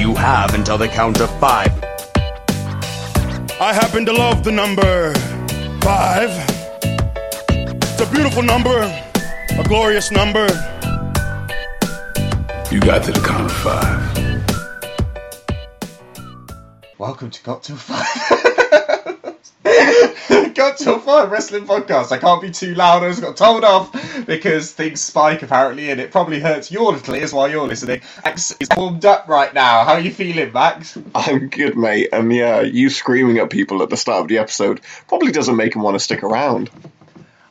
You have until the count of five. I happen to love the number five. It's a beautiful number, a glorious number. You got to the count of five. Welcome to Got Till Five. Got Till Five Wrestling Podcast. I can't be too loud. I just got told off because things spike apparently, and it probably hurts your little ears while you're listening. Max is warmed up right now. How are you feeling, Max? I'm good, mate. And yeah, you screaming at people at the start of the episode probably doesn't make them want to stick around.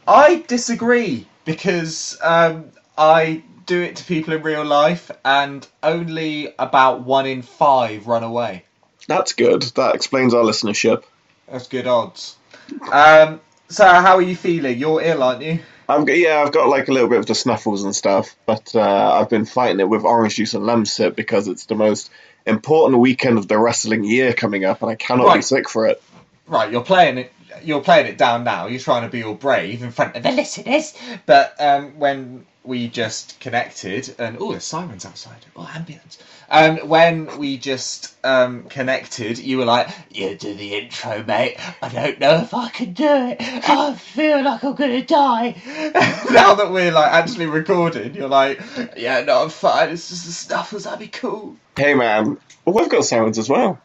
I disagree because um, I do it to people in real life, and only about one in five run away. That's good. That explains our listenership. That's good odds. Um, so, how are you feeling? You're ill, aren't you? I've got, yeah, I've got like a little bit of the snuffles and stuff, but uh, I've been fighting it with orange juice and Lemsip because it's the most important weekend of the wrestling year coming up, and I cannot be sick for it. Right, you're playing it. You're playing it down now. You're trying to be all brave in front of the listeners. But um, when we just connected, and oh, there's sirens outside. Oh, ambulance. And when we just um, connected, you were like, "You do the intro, mate. I don't know if I can do it. I feel like I'm gonna die." now that we're like actually recording, you're like, "Yeah, no, I'm fine. It's just the snuffles. That'd be cool." Hey, man. Well, we've got sirens as well.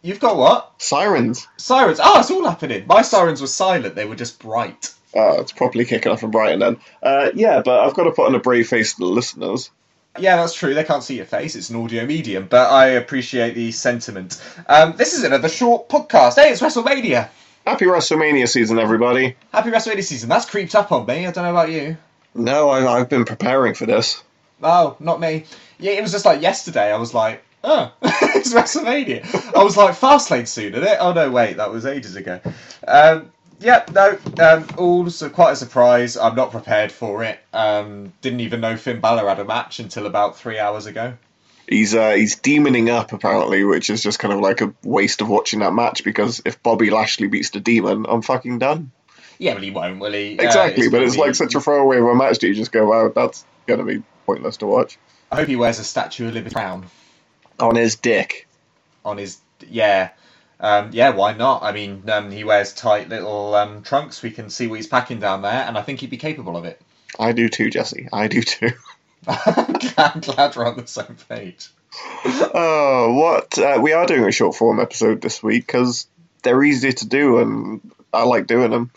You've got what? Sirens. Sirens. Oh, it's all happening. My sirens were silent. They were just bright. Oh, it's properly kicking off in Brighton then. Uh, yeah, but I've got to put on a brave face to the listeners. Yeah, that's true. They can't see your face. It's an audio medium, but I appreciate the sentiment. Um, this is another short podcast. Hey, it's WrestleMania. Happy WrestleMania season, everybody. Happy WrestleMania season. That's creeped up on me. I don't know about you. No, I, I've been preparing for this. Oh, not me. Yeah, it was just like yesterday. I was like, oh, it's WrestleMania. I was like, Fastlane soon, isn't it? Oh no, wait, that was ages ago. Um, yeah, no, um, also quite a surprise. I'm not prepared for it. Um, didn't even know Finn Balor had a match until about three hours ago. He's uh, he's demoning up apparently, which is just kind of like a waste of watching that match because if Bobby Lashley beats the demon, I'm fucking done. Yeah, but he won't, will he? Uh, Exactly, but it's be- like such a throwaway of a match that you just go, wow, that's gonna be pointless to watch. I hope he wears a Statue of Liberty crown On his dick. on his. Yeah. Um, yeah, why not? I mean, um, he wears tight little um, trunks. We can see what he's packing down there, and I think he'd be capable of it. I do too, Jesse. I do too. I'm glad, glad we're on the same page. Oh, what? Uh, we are doing a short form episode this week because they're easy to do and I like doing them.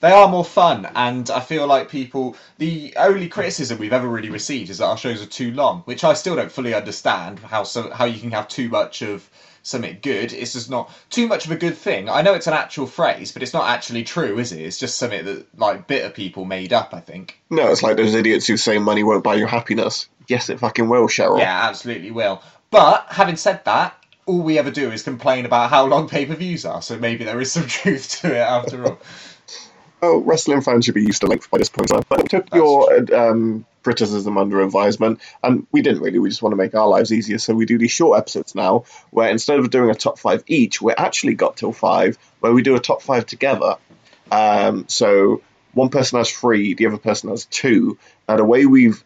They are more fun, and I feel like people. The only criticism we've ever really received is that our shows are too long, which I still don't fully understand. How so? How you can have too much of something good? It's just not too much of a good thing. I know it's an actual phrase, but it's not actually true, is it? It's just something that like bitter people made up. I think. No, it's like those idiots who say money won't buy your happiness. Yes, it fucking will, Cheryl. Yeah, absolutely will. But having said that, all we ever do is complain about how long pay per views are. So maybe there is some truth to it after all. Oh, wrestling fans should be used to length by this point. in. But we took your um, criticism under advisement, and we didn't really. We just want to make our lives easier, so we do these short episodes now, where instead of doing a top five each, we're actually got till five, where we do a top five together. Um, so one person has three, the other person has two. Now the way we've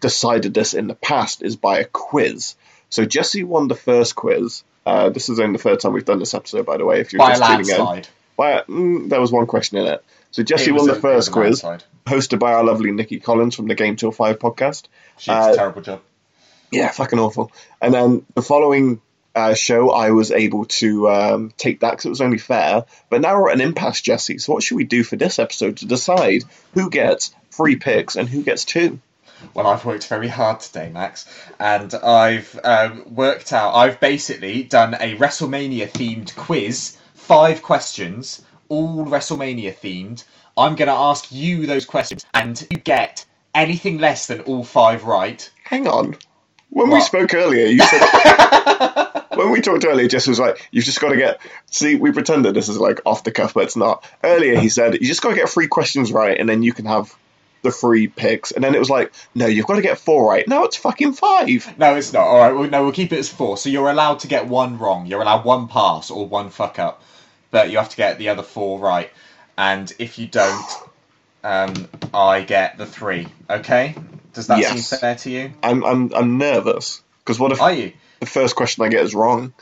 decided this in the past is by a quiz. So Jesse won the first quiz. Uh, this is only the third time we've done this episode, by the way. If you're By just tuning in. By mm, there was one question in it. So Jesse won the was first quiz, hosted by our lovely Nikki Collins from the Game Till Five podcast. She did Uh, a terrible job. Yeah, fucking awful. And then the following uh, show, I was able to um, take that because it was only fair. But now we're at an impasse, Jesse. So what should we do for this episode to decide who gets three picks and who gets two? Well, I've worked very hard today, Max, and I've um, worked out. I've basically done a WrestleMania themed quiz, five questions, all WrestleMania themed. I'm going to ask you those questions, and you get anything less than all five right. Hang on. When we spoke earlier, you said. when we talked earlier, Jess was like, "You've just got to get." See, we pretended this is like off the cuff, but it's not. Earlier, he said, "You just got to get three questions right, and then you can have the free picks." And then it was like, "No, you've got to get four right." Now it's fucking five. No, it's not. All right, well, no, we'll keep it as four. So you're allowed to get one wrong. You're allowed one pass or one fuck up, but you have to get the other four right. And if you don't, um, I get the three. Okay? Does that Yes. seem fair to you? I'm, I'm, I'm nervous. Because what if Are you? the first question I get is wrong?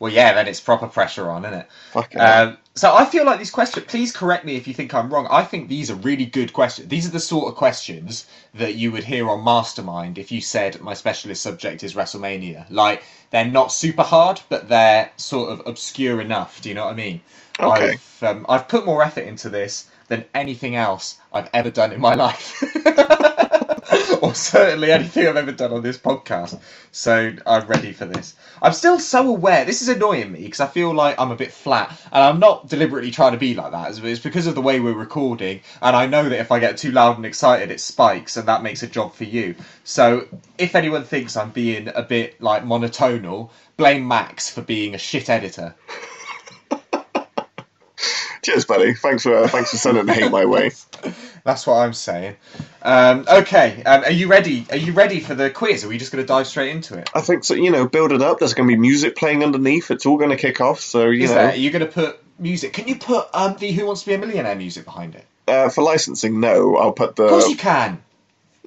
Well, yeah, then it's proper pressure on, isn't it? Um, so I feel like these questions. Please correct me if you think I'm wrong. I think these are really good questions. These are the sort of questions that you would hear on Mastermind if you said my specialist subject is WrestleMania. Like they're not super hard, but they're sort of obscure enough. Do you know what I mean? Okay. I've um, I've put more effort into this than anything else I've ever done in my life. or certainly anything I've ever done on this podcast. So I'm ready for this. I'm still so aware. This is annoying me because I feel like I'm a bit flat, and I'm not deliberately trying to be like that. It's- because of the way we're recording, and I know that if I get too loud and excited, it spikes, and that makes a job for you. So if anyone thinks I'm being a bit like monotonal, blame Max for being a shit editor. Cheers, buddy. Thanks for uh, thanks for sending hate my way. That's what I'm saying. Um, okay, um, are you ready? Are you ready for the quiz? Are we just going to dive straight into it? I think so. You know, build it up. There's going to be music playing underneath. It's all going to kick off. So you Is know, there? Are you going to put music? Can you put um, the Who Wants to Be a Millionaire music behind it? uh, for licensing, no. I'll put the. Of course you can.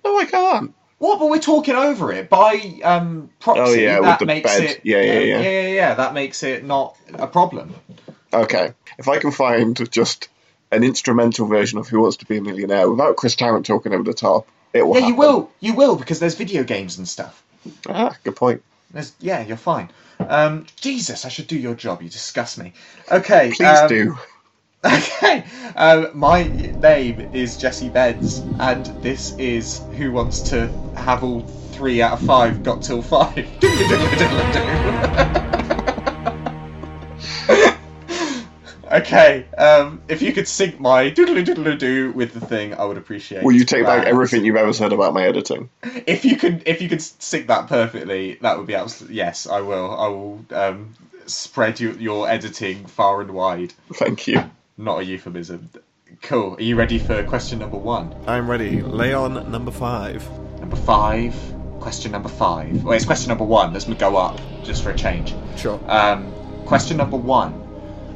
No, I can't. What? But we're talking over it by um, proxy. Oh, yeah, with that the makes bed. it. Yeah, yeah, yeah. yeah, yeah, yeah. That makes it not a problem. Okay, if I can find just an instrumental version of Who Wants to Be a Millionaire without Chris Tarrant talking over the top, it will. Yeah, you will. You will because there's video games and stuff. Ah, good point. There's, yeah, you're fine. Um, Jesus, I should do your job. You disgust me. Okay. Please um, do. Okay, um, my name is Jesse Benz, and this is Who Wants to Have All Three Out of Five Got Till Five. okay, um, if you could sync my doodly doodly doo with the thing, I would appreciate. Will you take back everything you've ever said about my editing? If you could, if you could sync that perfectly, that would be absolutely yes. I will. I will um, spread you, your editing far and wide. Thank you. Not a euphemism. Cool. Are you ready for question number one? I'm ready. Lay on number five. Number five. Question number five. Well, it's question number one. Let's go up just for a change. Sure. Um, question number one.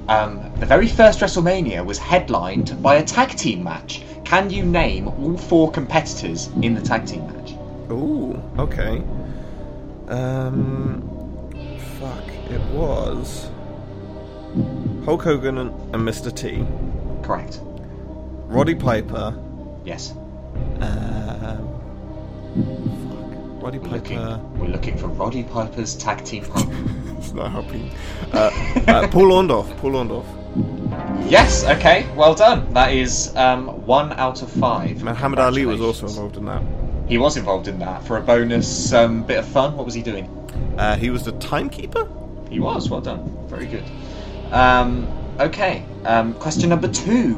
Um, the very first WrestleMania was headlined by a tag team match. Can you name all four competitors in the tag team match? Ooh, okay. Um, fuck. It was Hulk Hogan and, and Mr. T, Correct. Roddy Piper. Yes. Um. Roddy We're Piper. looking, we're looking for Roddy Piper's tag team partner. It's not helping. Uh, uh, Paul Orndorff. Paul Orndorff. yes. Okay. Well done. That is um, one out of five. Muhammad Ali was also involved in that. He was involved in that for a bonus um, bit of fun. What was he doing? Uh, he was the timekeeper. He was. Well done. Very good. Um, okay. Um, question number two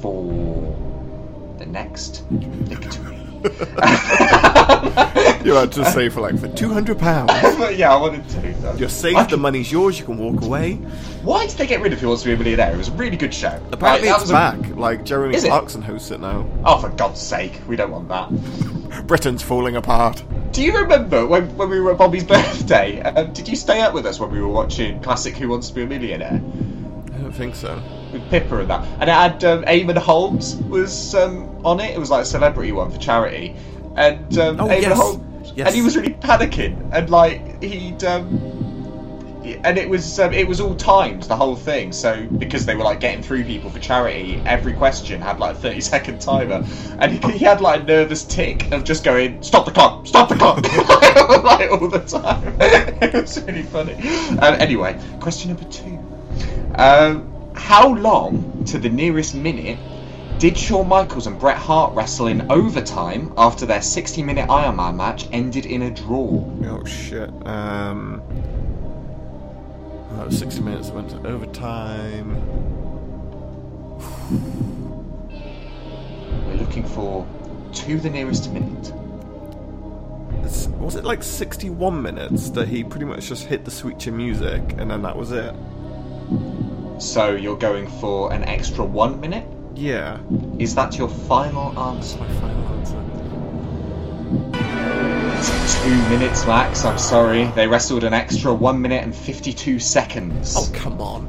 for the next victory. You're about to say for like for two hundred pounds. yeah, I wanted to. You're safe. I The money's yours. You can walk away. Why did they get rid of Who Wants to Be a Millionaire? It was a really good show. Apparently, Like, it's a- back. Like Jeremy Is it? Clarkson hosts it now. Oh, for God's sake, we don't want that. Britain's falling apart. Do you remember when, when we were at Bobby's birthday? Um, did you stay up with us when we were watching classic Who Wants to Be a Millionaire? I don't think so. With Pippa and that, and it had um, Eamonn Holmes was um, on it. It was like a celebrity one for charity, and um, Oh, Eamonn yes. Holmes, Yes. and he was really panicking, and like he'd. Um, and it was um, it was all timed the whole thing. So because they were like getting through people for charity every question had like a 30 second timer. And he, he had like a nervous tick of just going stop the clock! Stop the clock! Like all the time. It was really funny. Um, anyway question number two. Um, how long to the nearest minute did Shawn Michaels and Bret Hart wrestle in overtime after their 60 minute Iron Man match ended in a draw? Oh shit. Um. That was 60 minutes. Went to overtime. We're looking for to the nearest minute. It's- Was it like 61 minutes that he pretty much just hit the switch in music and then that was it? So you're going for an extra one minute? Yeah. Is that your final answer? My final answer. Two minutes max, I'm sorry. They wrestled an extra one minute and 52 seconds. Oh, come on.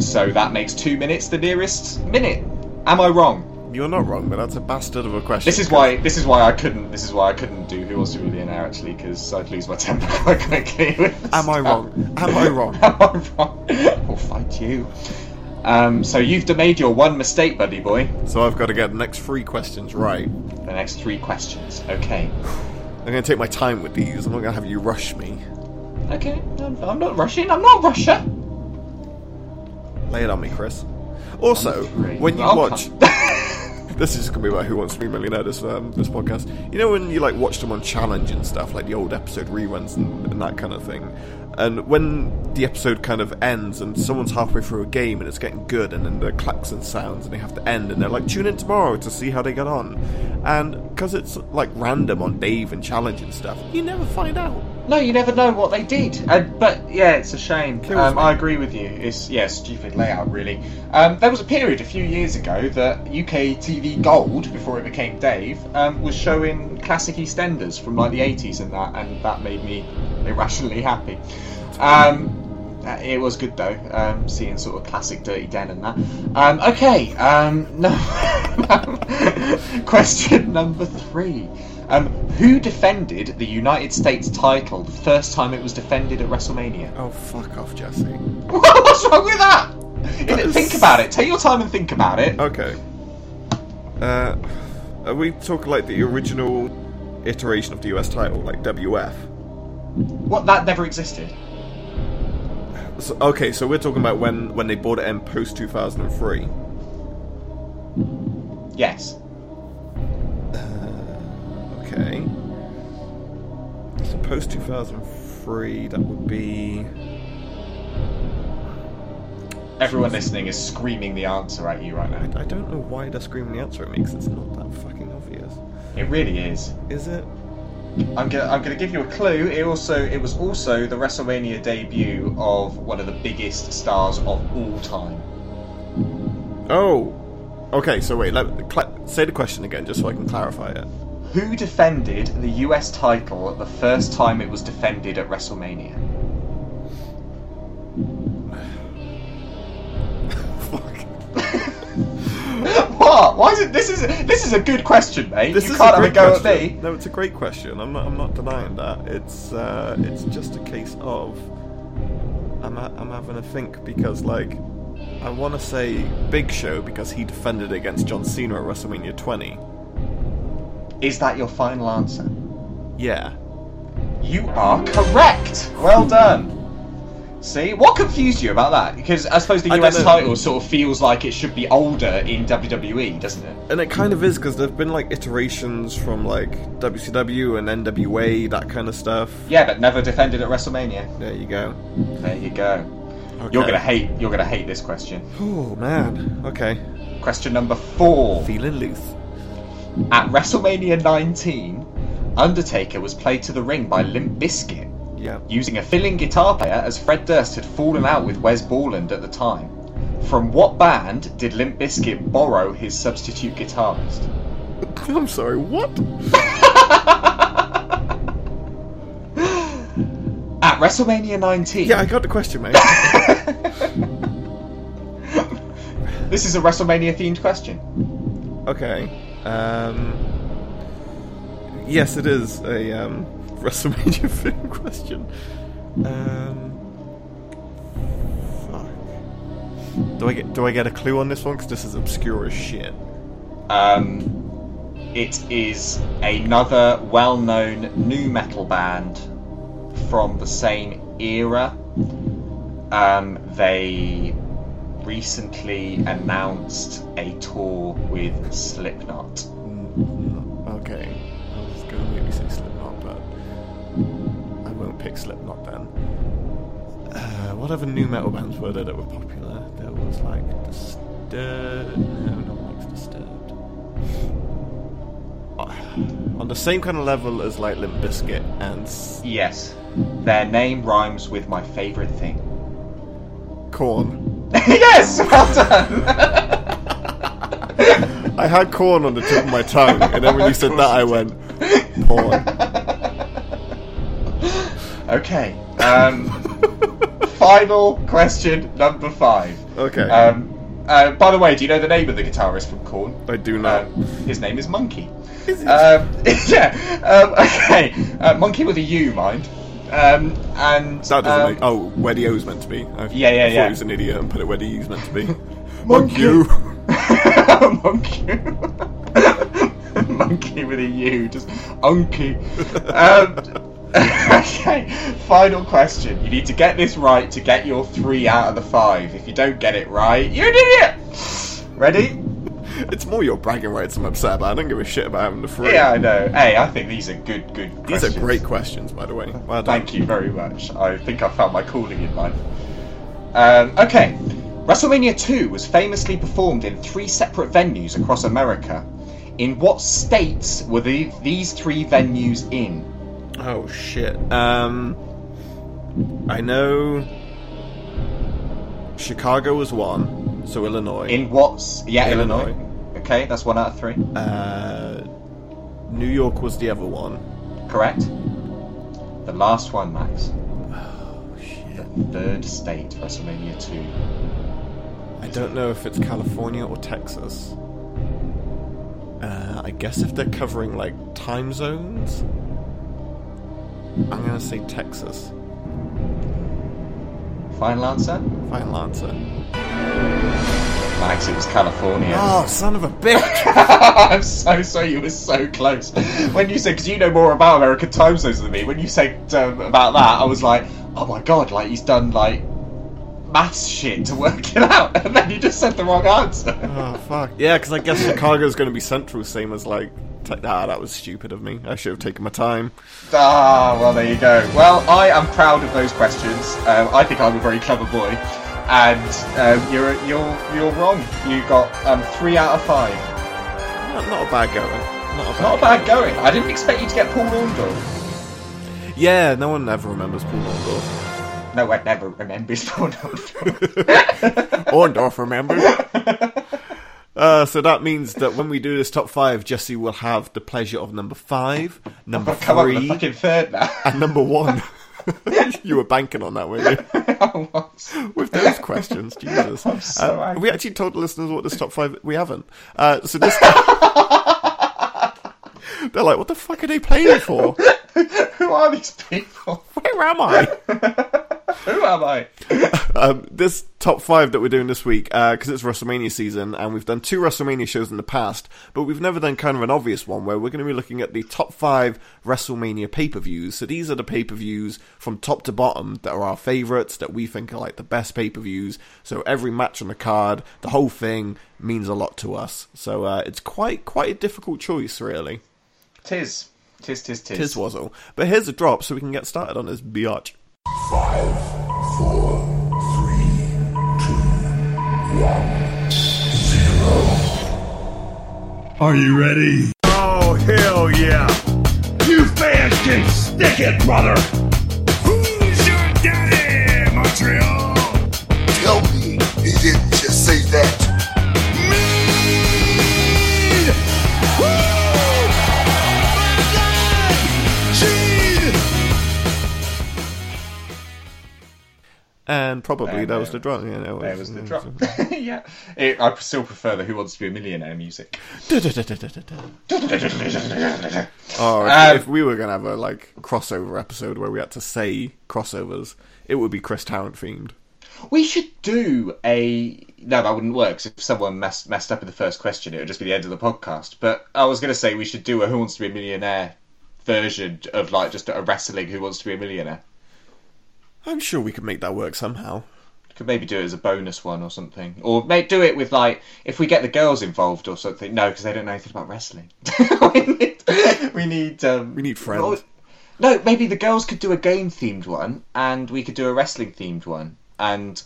So that makes two minutes the nearest minute. Am I wrong? You're not wrong, but that's a bastard of a question. This is why. This is why I couldn't. This is why I couldn't do Who Wants to Be a Millionaire actually, because I'd lose my temper quite quickly. with Am I wrong? Am I wrong? Am I wrong? I'll fight you. Um, so you've made your one mistake, buddy boy. So I've got to get the next three questions right. The next three questions. Okay. I'm going to take my time with these. I'm not going to have you rush me. Okay. I'm, I'm not rushing. I'm not Russia. Lay it on me, Chris. Also, when you watch. this is going to be about Who Wants to Be a Millionaire. This um, this podcast. You know when you like watch them on Challenge and stuff, like the old episode reruns and, and that kind of thing. And when the episode kind of ends and someone's halfway through a game and it's getting good, and then the klaxon sounds and they have to end, and they're like, tune in tomorrow to see how they get on. And because it's like random on Dave and Challenge and stuff, you never find out. No, you never know what they did. Uh, but yeah, it's a shame. Kills Um. I agree with you. It's yeah, stupid layout really. Um, there was a period a few years ago that UK TV Gold, before it became Dave, um, was showing classic EastEnders from like the 80s and that, and that made me irrationally happy. Um, uh, it was good though, um, seeing sort of classic Dirty Den and that. Um, okay, um, no. Question number three. Um, who defended the United States title the first time it was defended at WrestleMania? Oh, fuck off, Jesse. What's wrong with that? is- Think about it. Take your time and think about it. Okay. Uh, are we talking like the original iteration of the US title, like WF? What? That never existed. So, okay, so we're talking about when when they bought it in post two thousand and three. Yes. Okay. So post two thousand three, that would be. Everyone listening is screaming the answer at you right now. I don't know why they're screaming the answer at me because it's not that fucking obvious. It really is. Is it? I'm gonna I'm gonna give you a clue. It also it was also the WrestleMania debut of one of the biggest stars of all time. Oh. Okay, so wait. Let, cla say the question again, just so I can clarify it. Who defended the US title the first time it was defended at WrestleMania? what? Why is it? This is this is a good question, mate. This you is can't have a go question. at me. No, it's a great question. I'm not. I'm not denying that. It's. Uh, it's just a case of. I'm. Ha- I'm having a think because like, I want to say Big Show because he defended against John Cena at WrestleMania 20. Is that your final answer? Yeah. You are correct. Well done. See, what confused you about that? Because I suppose the I US title sort of feels like it should be older in WWE, doesn't it? And it kind of is because there've been like iterations from like WCW and NWA, that kind of stuff. Yeah, but never defended at WrestleMania. There you go. There you go. Okay. You're gonna hate. You're gonna hate this question. Oh man. Okay. Question number four. Feeling loose. At WrestleMania 19, Undertaker was played to the ring by Limp Bizkit, Yeah. using a fill-in guitar player as Fred Durst had fallen out with Wes Borland at the time. From what band did Limp Bizkit borrow his substitute guitarist? I'm sorry. What? At WrestleMania 19, Yeah, I got the question, mate. this is a WrestleMania themed question. Okay. Um. Yes, it is a um, WrestleMania film question. Um. Fuck. Do I get Do I get a clue on this one? Because this is obscure as shit. Um, it is another well-known nu metal band from the same era. Um, they recently announced a tour with Slipknot. Mm, Okay. I was going to maybe say Slipknot, but I won't pick Slipknot then. Uh, what other nu metal bands were there that were popular? There was like Disturbed. No, not like Disturbed. Uh, on the same kind of level as like Limp Bizkit and Yes, their name rhymes with my favourite thing. Korn. yes, well done. I had Korn on the tip of my tongue, and then when you said that, I went porn. okay. Um, final question number five. Okay. Um, Uh, by the way, do you know the name of the guitarist from Korn? I do not. Um, his name is Munky. Um, yeah. Um, okay. Uh, Munky with a U, mind. Um, and that doesn't um, make. Oh, where the O's meant to be. I, Yeah, yeah, I thought yeah. he was an idiot and put it where the U's meant to be. Monkey. monkey. monkey with a U, just unky. Um, okay, final question. You need to get this right to get your three out of the five. If you don't get it right, you're an idiot. Ready? It's more your bragging rights I'm upset about. I don't give a shit about having the free. Yeah, I know. Hey, I think these are good, good. These questions. are great questions, by the way. Well done. Thank you very much. I think I found my calling in life. Um, okay. WrestleMania 2 was famously performed in three separate venues across America. In what states were the, these three venues in? Oh shit. Um, I know. Chicago was one, so Illinois. In what's. Yeah, Illinois. Illinois. Okay, that's one out of three. uh, New York was the other one. Correct. The last one, Max. Oh shit. Third state, WrestleMania 2. I don't know if it's California or Texas. Uh, I guess if they're covering like time zones, I'm gonna say Texas. Final answer? Final answer. Max, it was California. Oh, son of a bitch! I'm so sorry, you were so close. When you said, because you know more about American time zones than me, when you said um, about that, I was like, oh my god, like he's done like maths shit to work it out, and then you just said the wrong answer. oh fuck. Yeah, because I guess Chicago's gonna be central, same as like. Te- ah, that was stupid of me. I should have taken my time. Ah, well, there you go. Well, I am proud of those questions. Um, I think I'm a very clever boy, and um, you're you're you're wrong. You got um, three out of five. Not, not a bad going. Not a bad. Not bad going. I didn't expect you to get Paul Orndorff. Yeah, no one ever remembers Paul Orndorff. No one never remembers Paul Orndorff. Orndorff remembered. Uh, so that means that when we do this top five, Jesse will have the pleasure of number five, number Come on, the three, fucking third now. and number one. you were banking on that, weren't you? I was. With those questions, Jesus. so Uh, we actually told the listeners what this top five. We haven't. Uh, so this. They're like, what the fuck are they playing for? Who are these people? Where am I? Who am I? um, this top five that we're doing this week, because it's WrestleMania season, and we've done two WrestleMania shows in the past, but we've never done kind of an obvious one where we're going to be looking at the top five WrestleMania pay per views. So these are the pay per views from top to bottom that are our favourites, that we think are like the best pay per views. So every match on the card, the whole thing means a lot to us. So uh, it's quite quite a difficult choice, really. Tis. Tis, tis, tis. Tis Wazzle. But here's a drop so we can get started on this biatch. Five, four, three, two, one, zero. Are you ready? Oh, hell yeah! You fans can stick it, brother! Who's your daddy, Montreal? Tell me he didn't just say that. And probably And that was the drop. Yeah, There was the drop. yeah. It, I still prefer the Who Wants to Be a Millionaire music. Oh, if, Um, if we were gonna have a like crossover episode where we had to say crossovers, it would be Chris Tarrant themed. We should do a. No, that wouldn't work. 'cause if someone messed, messed up in the first question, it would just be the end of the podcast. But I was going to say we should do a Who Wants to Be a Millionaire version of like just a wrestling Who Wants to Be a Millionaire. I'm sure we could make that work somehow. Could maybe do it as a bonus one or something, or may do it with like if we get the girls involved or something. No, because they don't know anything about wrestling. we need, we need, um, We need friends. No, maybe the girls could do a game themed one, and we could do a wrestling themed one, and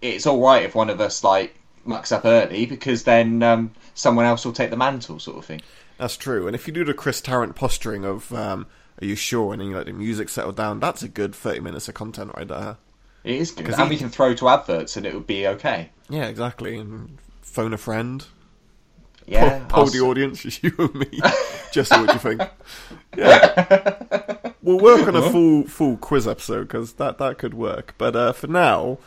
it's all right if one of us like mucks up early because then um, someone else will take the mantle, sort of thing. That's true. And if you do the Chris Tarrant posturing of um, "Are you sure?" and then you let the music settle down, that's a good thirty minutes of content right there. It is good, 'Cause and he- we can throw to adverts, and it would be okay. Yeah, exactly. And phone a friend. Yeah, poll, poll the audience, you and me. Jesse, what do you think? Yeah, we'll work on a full full quiz episode because that that could work. But uh, for now,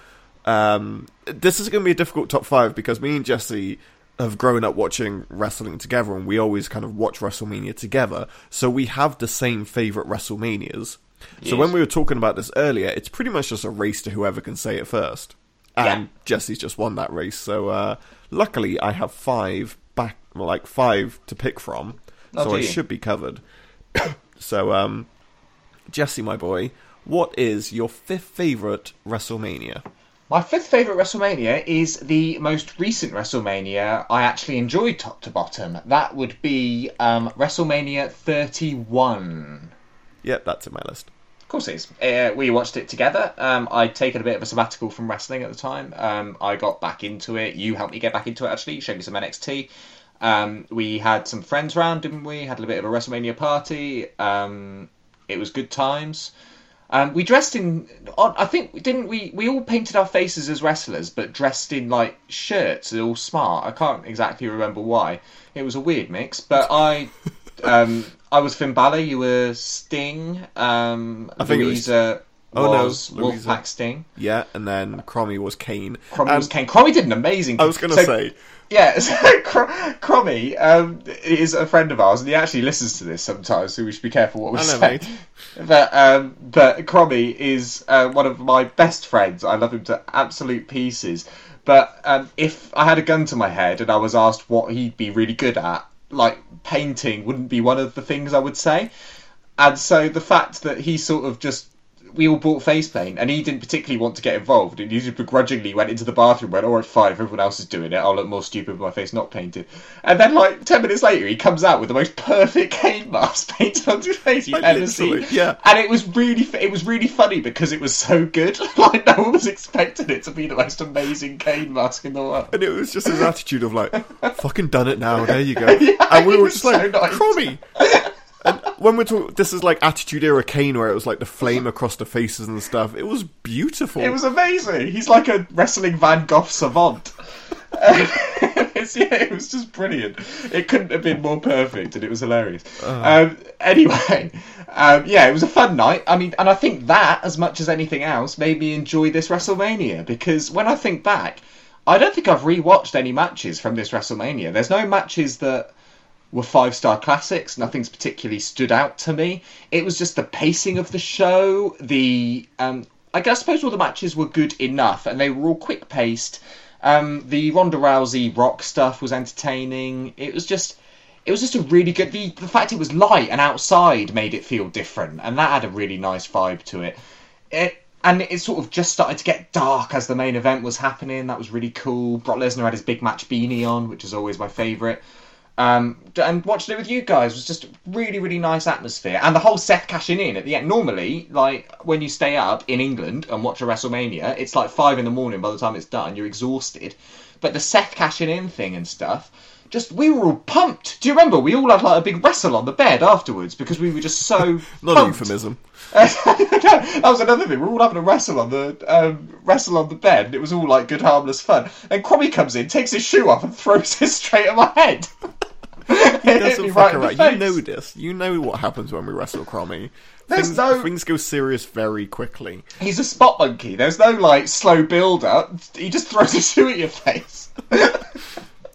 Um, this is going to be a difficult top five because me and Jesse have grown up watching wrestling together, and we always kind of watch WrestleMania together. So we have the same favorite WrestleManias. So when we were talking about this earlier, it's pretty much just a race to whoever can say it first. And Yeah. Jesse's just won that race. So uh, luckily, I have five back, like five to pick from. Oh, so I should be covered. so, um, Jesse, my boy, what is your fifth favorite WrestleMania? My fifth favourite WrestleMania is the most recent WrestleMania I actually enjoyed top to bottom. That would be um, WrestleMania 31. Yep, that's in my list. Of course it is. Uh, we watched it together. Um, I'd taken a bit of a sabbatical from wrestling at the time. Um, I got back into it. You helped me get back into it, actually. You showed me some NXT. Um, we had some friends round, didn't we? Had a bit of a WrestleMania party. Um, it was good times. Um, we dressed in. I think didn't we? We all painted our faces as wrestlers, but dressed in like shirts, all smart. I can't exactly remember why. It was a weird mix, but I, um, I was Finn Balor. You were Sting. Um, I think it was- Louisa Oh, no, was Louisa. Wolfpack Sting. Yeah, and then Cromie was Kane. Cromie And was Kane. Cromie did an amazing. I was going to so- say, yeah, so um, is a friend of ours, and he actually listens to this sometimes, so we should be careful what we say. mate. But um, but Cromie is uh, one of my best friends. I love him to absolute pieces. But um, if I had a gun to my head and I was asked what he'd be really good at, like painting wouldn't be one of the things I would say. And so the fact that he sort of just we all bought face paint and he didn't particularly want to get involved and he just begrudgingly went into the bathroom went alright fine if everyone else is doing it I'll look more stupid with my face not painted and then like 10 minutes later he comes out with the most perfect Kane mask painted onto his face you've Like, ever seen yeah. and it was really it was really funny because it was so good like no one was expecting it to be the most amazing Kane mask in the world and it was just his attitude of like, fucking done it now, there you go. Yeah, and we were just like, so nice. Cromie! And when we're talking, this is like Attitude Era Kane, where it was like the flame across the faces and stuff. It was beautiful. It was amazing. He's like a wrestling Van Gogh savant. Yeah, it was just brilliant. It couldn't have been more perfect, and it was hilarious. Um, anyway, um, yeah, it was a fun night. I mean, and I think that, as much as anything else, made me enjoy this WrestleMania because when I think back, I don't think I've rewatched any matches from this WrestleMania. There's no matches that were five star classics. Nothing's particularly stood out to me. It was just the pacing of the show. The um, I guess I suppose all the matches were good enough, and they were all quick paced. Um, the Ronda Rousey Rock stuff was entertaining. It was just. It was just a really good. The, the fact it was light and outside made it feel different, and that had a really nice vibe to it. It and it sort of just started to get dark as the main event was happening. That was really cool. Brock Lesnar had his big match beanie on, which is always my favourite. Um, and watching it with you guys was just really, really nice atmosphere. And the whole Seth cashing in at the end. Normally, like when you stay up in England and watch a WrestleMania, it's like five in the morning by the time it's done. You're exhausted. But the Seth cashing in thing and stuff, just we were all pumped. Do you remember? We all had like a big wrestle on the bed afterwards because we were just so Not a pumped. euphemism. that was another thing. We were all having a wrestle on the um, wrestle on the bed. And it was all like good, harmless fun. And Cromie comes in, takes his shoe off, and throws it straight at my head. He doesn't fuck right around. You know this. You know what happens when we wrestle Cromie. There's Things, no- things go serious very quickly. He's a spot monkey. There's no like slow build up. He just throws a shoe at your face.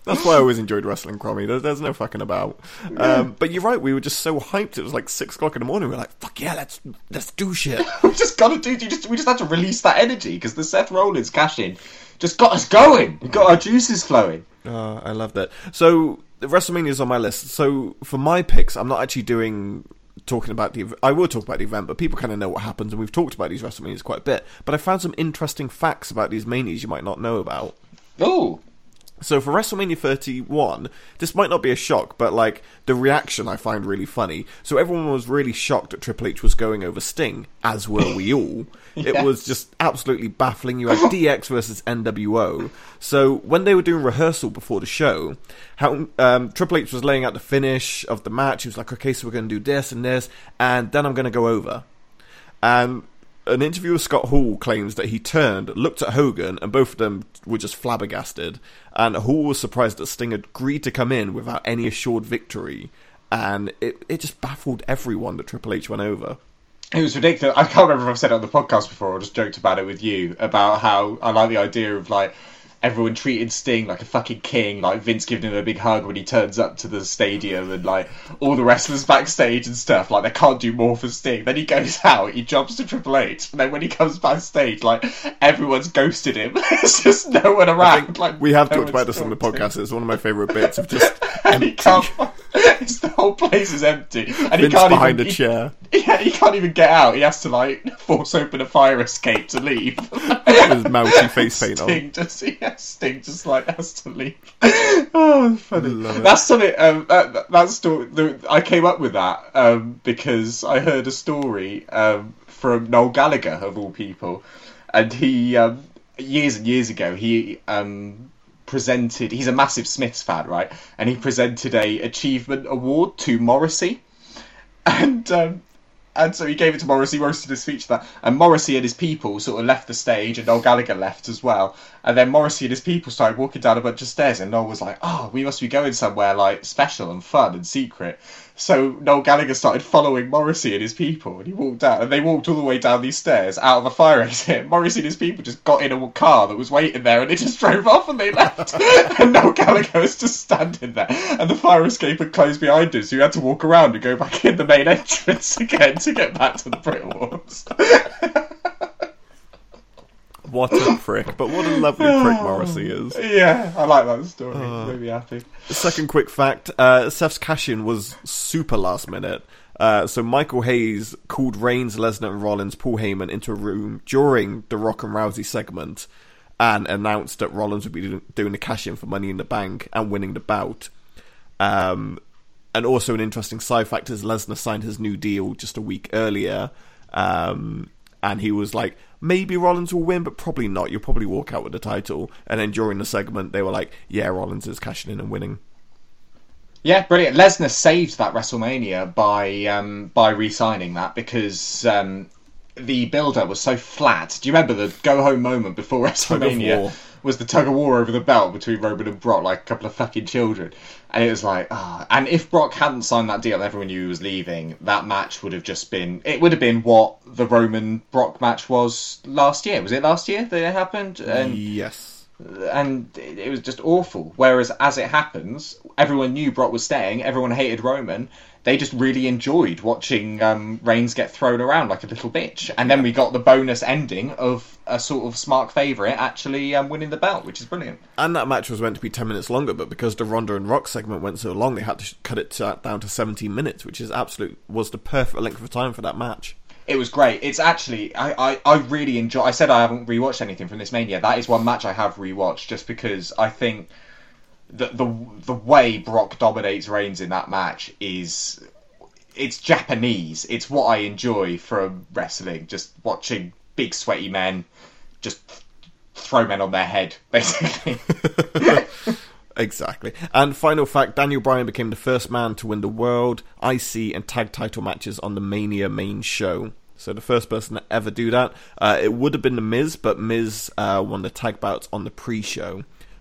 That's why I always enjoyed wrestling Cromie. There, there's no fucking about. Um, but you're right. We were just so hyped. It was like six o'clock in the morning. We were like, "Fuck yeah, let's let's do shit." we just gotta do. Just we just had to release that energy because the Seth Rollins cash in just got us going. We got our juices flowing. Uh, I love that. So WrestleMania is on my list. So for my picks, I'm not actually doing talking about the. I will talk about the event, but people kind of know what happens, and we've talked about these WrestleManias quite a bit. But I found some interesting facts about these manias you might not know about. Ooh. So for WrestleMania 31, this might not be a shock, but like the reaction I find really funny. So everyone was really shocked that Triple H was going over Sting, as were we all. It was just absolutely baffling. You had DX versus NWO. So when they were doing rehearsal before the show, how um, Triple H was laying out the finish of the match. He was like, "Okay, so we're going to do this and this, and then I'm going to go over." And an interview with Scott Hall claims that he turned, looked at Hogan, and both of them were just flabbergasted. And Hall was surprised that Sting agreed to come in without any assured victory. And it, it just baffled everyone that Triple H went over. It was ridiculous. I can't remember if I've said it on the podcast before or just joked about it with you about how I like the idea of like everyone treated Sting like a fucking king, like Vince giving him a big hug when he turns up to the stadium and like all the wrestlers backstage and stuff. Like they can't do more for Sting. Then he goes out, he jumps to Triple H, and then when he comes backstage, like everyone's ghosted him. There's just no one around. Like We have no talked about this on the talked to him. podcast. It's one of my favourite bits of just And he can't. It's the whole place is empty, and he Vince can't behind even. a he- chair. Yeah, he can't even get out. He has to like force open a fire escape to leave. with his mousy face paint on. Just yeah, Sting just like has to leave. Oh, funny. Love. That's something. Um, that, that story. The, I came up with that um, because I heard a story um, from Noel Gallagher of all people, and he um, years and years ago he um, presented. He's a massive Smiths fan, right? And he presented a achievement award to Morrissey, and. Um, and so he gave it to Morrissey, did a speech that. And Morrissey and his people sort of left the stage, and Noel Gallagher left as well. And then Morrissey and his people started walking down a bunch of stairs, and Noel was like, oh, we must be going somewhere like special and fun and secret. So Noel Gallagher started following Morrissey and his people, and he walked out, and they walked all the way down these stairs out of a fire exit. Morrissey and his people just got in a car that was waiting there, and they just drove off and they left. and Noel Gallagher was just standing there, and the fire escape had closed behind us, so you had to walk around and go back in the main entrance again to get back to the brick walls. What a prick! But what a lovely prick Morrissey is. yeah, I like that story. Made me happy. Second quick fact: uh, Seth's cash-in was super last minute. Uh, so Michael Hayes called Reigns, Lesnar, and Rollins, Paul Heyman into a room during the Rock and Rousey segment, and announced that Rollins would be doing the cash-in for Money in the Bank and winning the bout. Um, and also an interesting side fact is Lesnar signed his new deal just a week earlier, um, and he was like, maybe Rollins will win, but probably not. You'll probably walk out with the title. And then during the segment, they were like, yeah, Rollins is cashing in and winning. Yeah, brilliant. Lesnar saved that WrestleMania by um, by re-signing that because um, the build-up was so flat. Do you remember the go-home moment before WrestleMania. Was the tug of war over the belt between Roman and Brock, like a couple of fucking children? And it was like, ah. And if Brock hadn't signed that deal, everyone knew he was leaving. That match would have just been. It would have been what the Roman Brock match was last year. Was it last year that it happened? And yes. and it it was just awful. Whereas, as it happens, everyone knew Brock was staying. Everyone hated Roman. They just really enjoyed watching um, Reigns get thrown around like a little bitch. And then we got the bonus ending of a sort of smart favourite actually um, winning the belt, which is brilliant. And that match was meant to be 10 minutes longer, but because the Ronda and Rock segment went so long, they had to cut it to, down to 17 minutes, which is absolute was the perfect length of time for that match. It was great. It's actually I, I, I really enjoy. I said I haven't rewatched anything from this Mania. That is one match I have rewatched just because I think the the the way Brock dominates Reigns in that match is it's Japanese. It's what I enjoy from wrestling. Just watching big sweaty men just throw men on their head, basically. Exactly. And final fact Daniel Bryan became the first man to win the World, IC, and Tag title matches on the Mania main show. So the first person to ever do that. Uh, it would have been The Miz, but Miz uh, won the tag bouts on the pre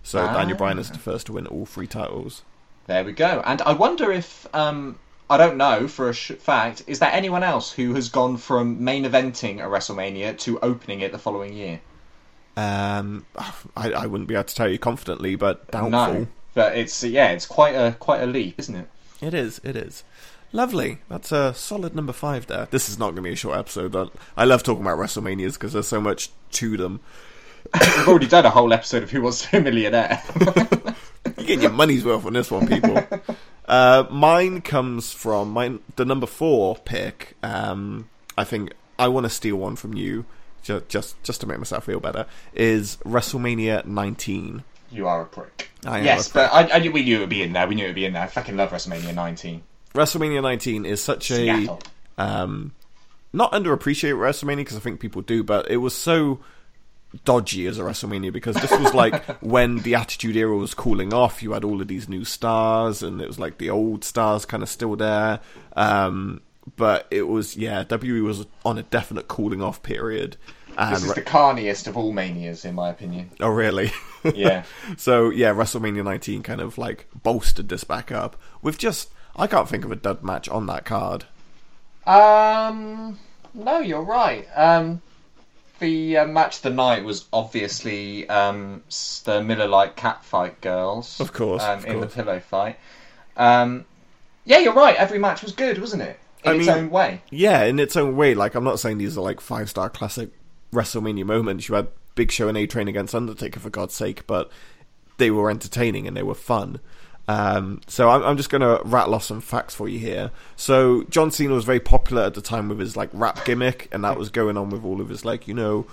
So Daniel Bryan is the first to win all three titles. There we go. And I wonder if um, I don't know for a sh- fact. Is there anyone else who has gone from main eventing a WrestleMania to opening it the following year? Um, I, I wouldn't be able to tell you confidently, but doubtful. No, but it's yeah, it's quite a quite a leap, isn't it? It is. It is. Lovely. That's a solid number five there. This is not going to be a short episode. But I love talking about WrestleManias because there's so much to them. We've already done a whole episode of Who Wants to Be a Millionaire. you get your money's worth on this one, people. uh, mine comes from mine, the number four pick. Um, I think I want to steal one from you, just, just just to make myself feel better. Is WrestleMania 19? you are a prick. I yes, prick. but I, I, we knew it would be in there. We knew it would be in there. I fucking love WrestleMania 19. WrestleMania 19 is such a um, not underappreciated WrestleMania because I think people do, but it was so dodgy as a WrestleMania because this was like when the Attitude Era was cooling off. You had all of these new stars, and it was like the old stars kind of still there. Um, but it was yeah, WWE was on a definite cooling off period. And This is the carniest of all manias, in my opinion. oh really? Yeah. so yeah, WrestleMania 19 kind of like bolstered this back up with just I can't think of a dud match on that card. Um, no, you're right. Um, the uh, match of the night was obviously um, the Miller Lite catfight girls. Of course, Um, of in course. the pillow fight. Um, yeah, you're right. Every match was good, wasn't it? In I its mean- own way. Yeah, in its own way. Like, I'm not saying these are like five star classic WrestleMania moments. You had Big Show and A Train against Undertaker, for God's sake, but they were entertaining and they were fun. Um, so I'm, I'm just going to rattle off some facts for you here. So John Cena was very popular at the time with his like rap gimmick, and that was going on with all of his like you know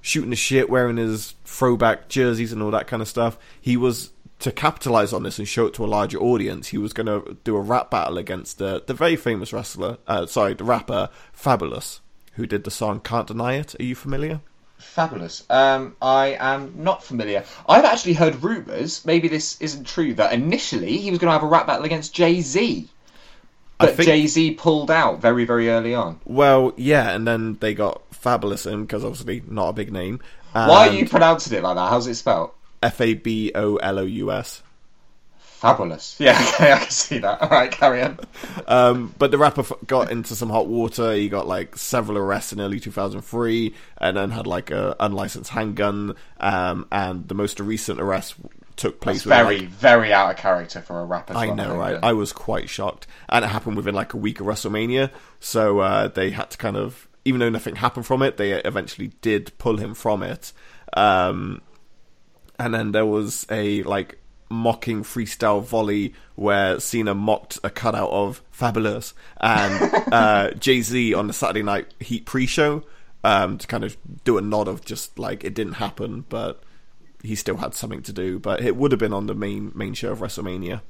shooting the shit, wearing his throwback jerseys and all that kind of stuff. He was to capitalize on this and show it to a larger audience. He was going to do a rap battle against the the very famous wrestler, uh, sorry, the rapper Fabolous, who did the song "Can't Deny It." Are you familiar? Fabolous. Um, I am not familiar. I've actually heard rumours, maybe this isn't true, that initially he was going to have a rap battle against Jay Z. But think- Jay Z pulled out very, very early on. Well, yeah, and then they got Fabolous in because obviously not a big name. Why are you pronouncing it like that? How's it spelled? F A B O L O U S. Fabolous. Yeah, okay, I can see that. All right, carry on. Um, but the rapper f- got into some hot water. He got like several arrests in early 2003, and then had like a unlicensed handgun. Um, and the most recent arrest took place. It's very, like- very out of character for a rapper. I have know, right? handgun. I was quite shocked, and it happened within like a week of WrestleMania. So uh, they had to kind of, even though nothing happened from it, they eventually did pull him from it. Um, and then there was a like mocking freestyle volley where Cena mocked a cutout of Fabolous and uh, Jay Z on the Saturday Night Heat pre-show um, to kind of do a nod of just like it didn't happen, but he still had something to do. But it would have been on the main main show of WrestleMania.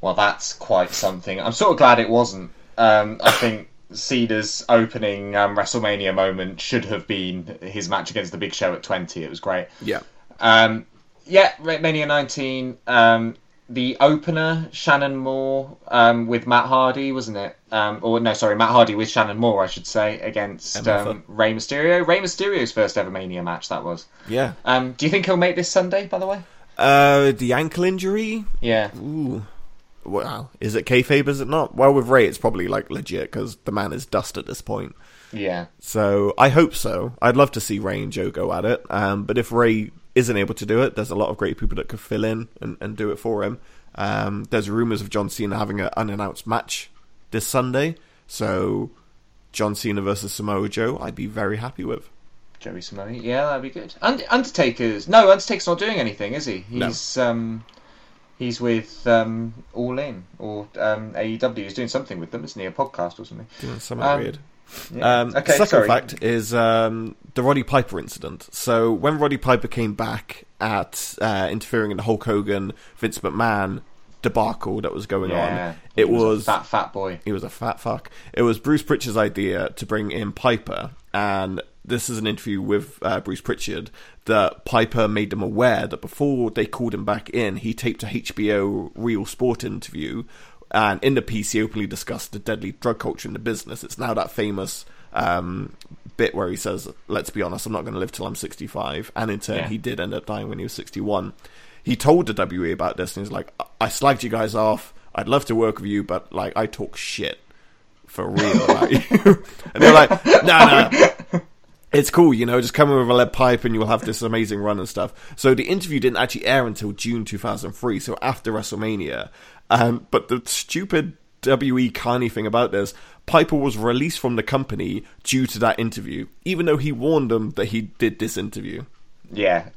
Well, that's quite something. I'm sort of glad it wasn't. Um, I think Cena's opening um, WrestleMania moment should have been his match against the Big Show at 20. It was great. Yeah. Um, yeah, Mania 19. Um, the opener, Shannon Moore um, with Matt Hardy, wasn't it? Um, or no, sorry, Matt Hardy with Shannon Moore, I should say, against um, Rey Mysterio. Rey Mysterio's first ever Mania match that was. Yeah. Um, do you think he'll make this Sunday? By the way. Uh, the ankle injury. Yeah. Ooh. Wow. Is it kayfabe? Is it not? Well, with Rey, it's probably like legit because the man is dust at this point. Yeah. So I hope so. I'd love to see Rey and Joe go at it. Um, but if Rey isn't able to do it, there's a lot of great people that could fill in and, and do it for him. Um, there's rumors of John Cena having an unannounced match this Sunday. So John Cena versus Samoa Joe, I'd be very happy with. Joey Samoa. Yeah, that'd be good. Und- Undertaker's no, Undertaker's not doing anything, is he? No. He's um, he's with um, All In or um, AEW. He's doing something with them, isn't he? A podcast or something. Doing something Um, weird. Yeah. Um, okay, second sorry. fact is um, the Roddy Piper incident. So when Roddy Piper came back at uh, interfering in the Hulk Hogan Vince McMahon debacle that was going Yeah, on, it was, was a fat fat boy. he was a fat fuck. It was Bruce Pritchard's idea to bring in Piper, and this is an interview with uh, Bruce Pritchard that Piper made them aware that before they called him back in, he taped a HBO Real Sport interview, and in the piece he openly discussed the deadly drug culture in the business. It's now that famous um, bit where he says, "Let's be honest, I'm not going to live till I'm 65," and in turn Yeah. he did end up dying when he was 61. He told the WE about this, and he's like, "I slagged you guys off. I'd love to work with you, but like I talk shit." for real about you. and they're like, no, no. It's cool, you know, just come in with a lead pipe and you'll have this amazing run and stuff. So the interview didn't actually air until June 2003, so after WrestleMania. Um, but the stupid WE Carney thing about this, Piper was released from the company due to that interview, even though he warned them that he did this interview. Yeah.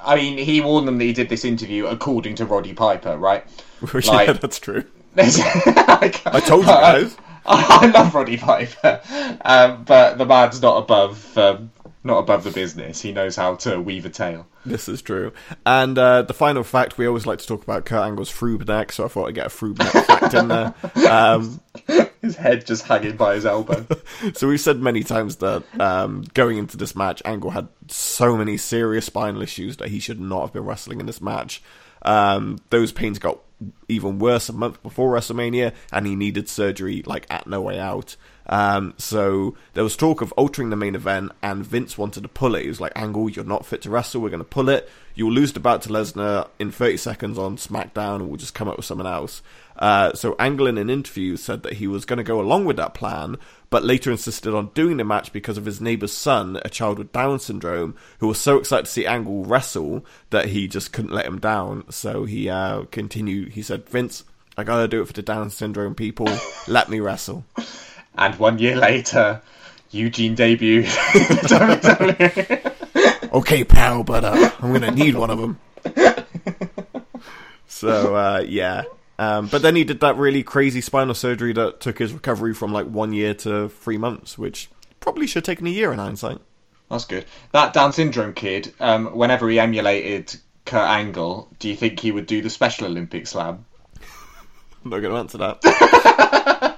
I mean, he warned them that he did this interview according to Roddy Piper, right? Which, Like- yeah, that's true. I, I told you guys. I love Roddy Piper, um, but the man's not above um, not above the business. He knows how to weave a tale. This is true. And uh, the final fact, we always like to talk about Kurt Angle's Froob neck, so I thought I'd get a Froob neck fact in there. Um, His head just hanging by his elbow. so we've said many times that um, going into this match, Angle had so many serious spinal issues that he should not have been wrestling in this match. Um, those pains got even worse a month before WrestleMania, and he needed surgery like at No Way Out. Um, so there was talk of altering the main event, and Vince wanted to pull it. He was like, "Angle, you're not fit to wrestle. We're going to pull it. You'll lose the bout to Lesnar in 30 seconds on SmackDown, and we'll just come up with someone else." Uh, so Angle in an interview said that he was going to go along with that plan, but later insisted on doing the match because of his neighbor's son, a child with Down syndrome, who was so excited to see Angle wrestle that he just couldn't let him down. So he uh, continued. He said, "Vince, I gotta do it for the Down syndrome people. Let me wrestle." And one year later, Eugene debuted. WWE. okay, pal, but uh, I'm gonna need one of them. so uh, yeah, um, but then he did that really crazy spinal surgery that took his recovery from like one year to three months, which probably should have taken a year in hindsight. That's good. That Down syndrome kid, um, whenever he emulated Kurt Angle, do you think he would do the Special Olympic slam? I'm not going to answer that.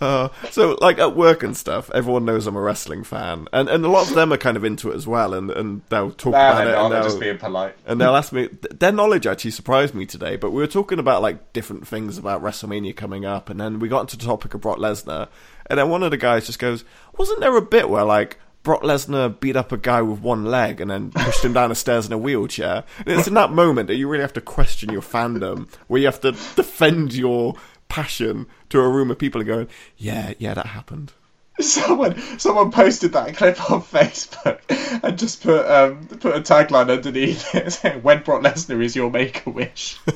uh, so, like at work and stuff, everyone knows I'm a wrestling fan, and and a lot of them are kind of into it as well, and, and they'll talk about it. not, and they're they'll- just being polite. and they'll ask me their knowledge actually surprised me today but we were talking about like different things about wrestlemania coming up and then we got into the topic of brock lesnar and then one of the guys just goes wasn't there a bit where like brock lesnar beat up a guy with one leg and then pushed him down the stairs in a wheelchair and it's in that moment that you really have to question your fandom where you have to defend your passion to a room of people going yeah yeah that happened Someone, someone posted that clip on Facebook and just put um, put a tagline underneath it saying, "When Brock Lesnar is your make a wish,"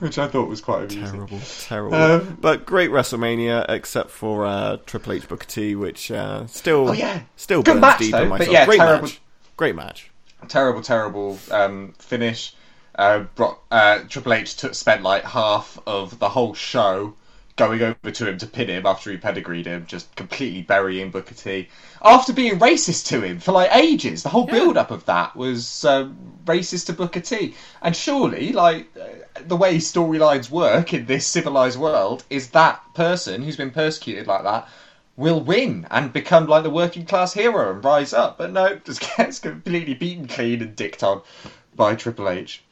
which I thought was quite amusing. Terrible, terrible. Um, but great WrestleMania, except for uh, Triple H Booker T, which uh, still, Oh, yeah. still Good burns match, deep though, in but myself. yeah, great terrible- match, great match. terrible, terrible um, finish. Uh, Brock, uh, Triple H took, spent like half of the whole show going over to him to pin him after he pedigreed him, just completely burying Booker T. After being racist to him for like ages, the whole build up of that was um, racist to Booker T. And surely, like uh, the way storylines work in this civilized world, is that person who's been persecuted like that will win and become like the working class hero and rise up. But no, just gets completely beaten clean and dicked on by Triple H.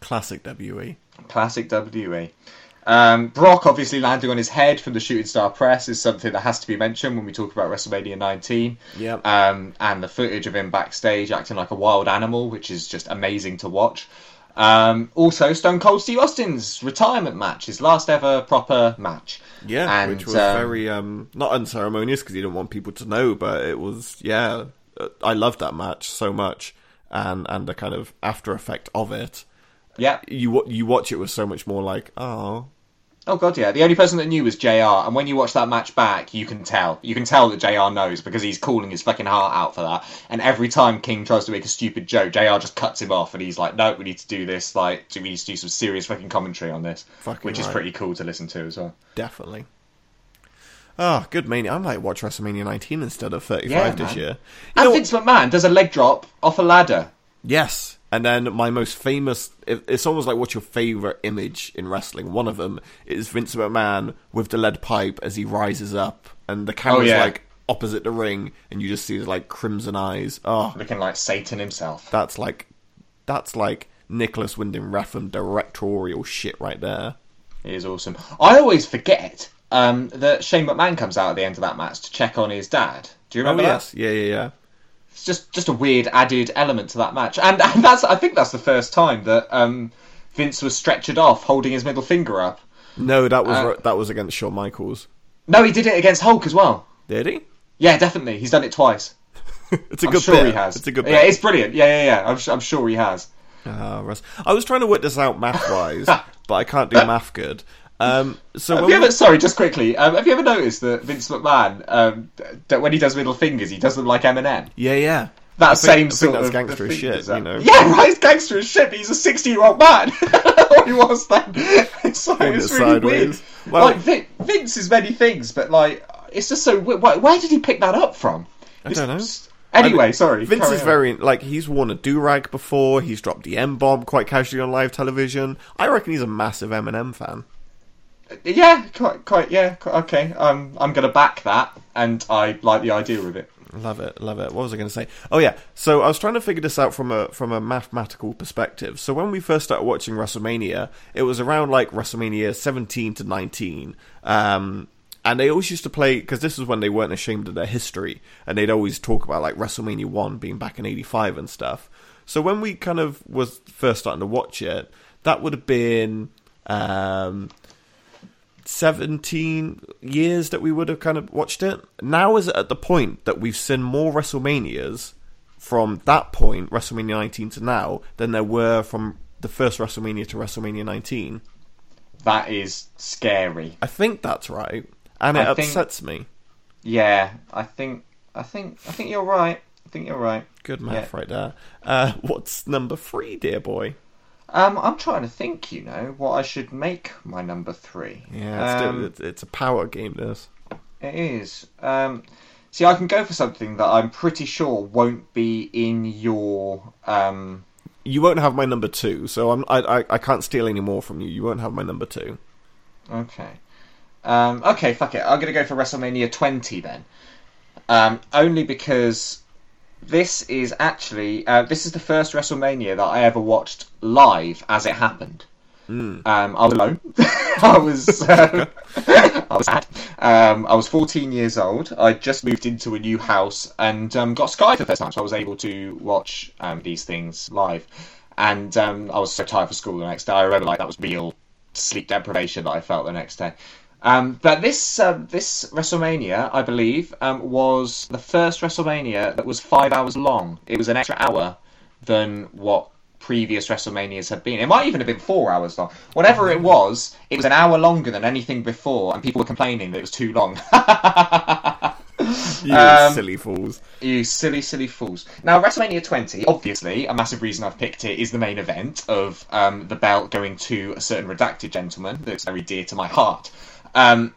Classic. WE. Classic WWE. Um, Brock obviously landing on his head from the shooting star press is something that has to be mentioned when we talk about WrestleMania 19. Yep. Um, and the footage of him backstage acting like a wild animal, which is just amazing to watch. Um, also, Stone Cold Steve Austin's retirement match, his last ever proper match. Yeah, And, which was um, very um, not unceremonious because he didn't want people to know, but it was yeah. uh, I loved that match so much, and and the kind of after effect of it. Yeah. You you watch it with so much more like oh Oh god, yeah. The only person that knew was JR. And when you watch that match back, you can tell. You can tell that JR. knows because he's calling his fucking heart out for that. And every time King tries to make a stupid joke, JR. just cuts him off, and he's like, "No, we need to do this. Like, we need to do some serious fucking commentary on this." Fucking which is pretty cool to listen to as well. definitely. Oh, good mania! I might watch WrestleMania 19 instead of 35 Yeah, this year. You And know- Vince McMahon does a leg drop off a ladder. Yes. And then my most famous, it's almost like what's your favorite image in wrestling? One of them is Vince McMahon with the lead pipe as he rises up, and the camera's yeah. like opposite the ring, and you just see his like crimson eyes. Oh, Looking like Satan himself. that's like, that's like Nicolas Winding Refn directorial shit right there. He is awesome. I always forget um, that Shane McMahon comes out at the end of that match to check on his dad. Do you Oh remember that? yes, yeah, yeah, yeah. It's just just a weird added element to that match, and, and that's I think that's the first time that um, Vince was stretchered off, holding his middle finger up. No, that was Uh, that was against Shawn Michaels. No, he did it against Hulk as well. Did he? Yeah, definitely. He's done it twice. It's a I'm good sure bit. he has. It's a good bit. Yeah, it's brilliant. Yeah, yeah, yeah. I'm, I'm sure he has. Russ. I was trying to work this out math wise, but I can't do math good. Um, so Have you we- Sorry, just quickly. Um, have you ever noticed that Vince McMahon, um, that when he does middle fingers, he does them like Eminem? yeah, yeah. That I think- same I think sort that's of gangster as shit, you know. Yeah, right. Gangster as shit. But he's a sixty-year-old man. he was then. It's like it's really sideways. weird. Well- like Vin- Vince is many things, but like it's just so. weird. Where did he pick that up from? I don't know. Anyway, I mean, sorry. Vince is on. very like he's worn a do rag before. He's dropped the M bomb quite casually on live television. I reckon he's a massive Eminem fan. Yeah, quite, quite. Yeah, quite, okay. Um, I'm gonna back that, and I like the idea of it. Love it, love it. What was I going to say? Oh yeah. So I was trying to figure this out from a from a mathematical perspective. So when we first started watching WrestleMania, it was around like WrestleMania 17 to 19. Um, and they always used to play because this is when they weren't ashamed of their history, and they'd always talk about like WrestleMania one being back in '85 and stuff. So when we kind of was first starting to watch it, that would have been um, 17 years that we would have kind of watched it. Now is it at the point that we've seen more WrestleManias from that point, WrestleMania 19 to now, than there were from the first WrestleMania to WrestleMania 19. That is scary. I think that's right, and it I think- upsets me. Yeah, I think I think I think you're right. I think you're right. Good math Yeah. right there. Uh, what's number three, dear boy? Um, I'm trying to think. You know what I should make my number three. Yeah, it's, Um, it's, it's a power game. This. It is. Um, see, I can go for something that I'm pretty sure won't be in your. Um, You won't have my number two, so I'm, I, I I can't steal any more from you. You won't have my number two. okay. Um, okay, fuck it. I'm going to go for WrestleMania 20 then. Um, only because this is actually. Uh, this is the first WrestleMania that I ever watched live as it happened. Um, I was alone. I was. Um, I was sad. Um, I was 14 years old. I just moved into a new house and um, got Sky for the first time, so I was able to watch um, these things live. And um, I was so tired for school the next day. I remember like that was real sleep deprivation that I felt the next day. Um, but this um, this WrestleMania, I believe, um, was the first WrestleMania that was five hours long. It was an extra hour than what previous WrestleManias had been. It might even have been four hours long. Whatever it was, it was an hour longer than anything before, and people were complaining that it was too long. You Um, silly fools. You silly, silly fools. Now, WrestleMania 20, obviously, a massive reason I've picked it is the main event of um, the belt going to a certain redacted gentleman that's very dear to my heart. Um,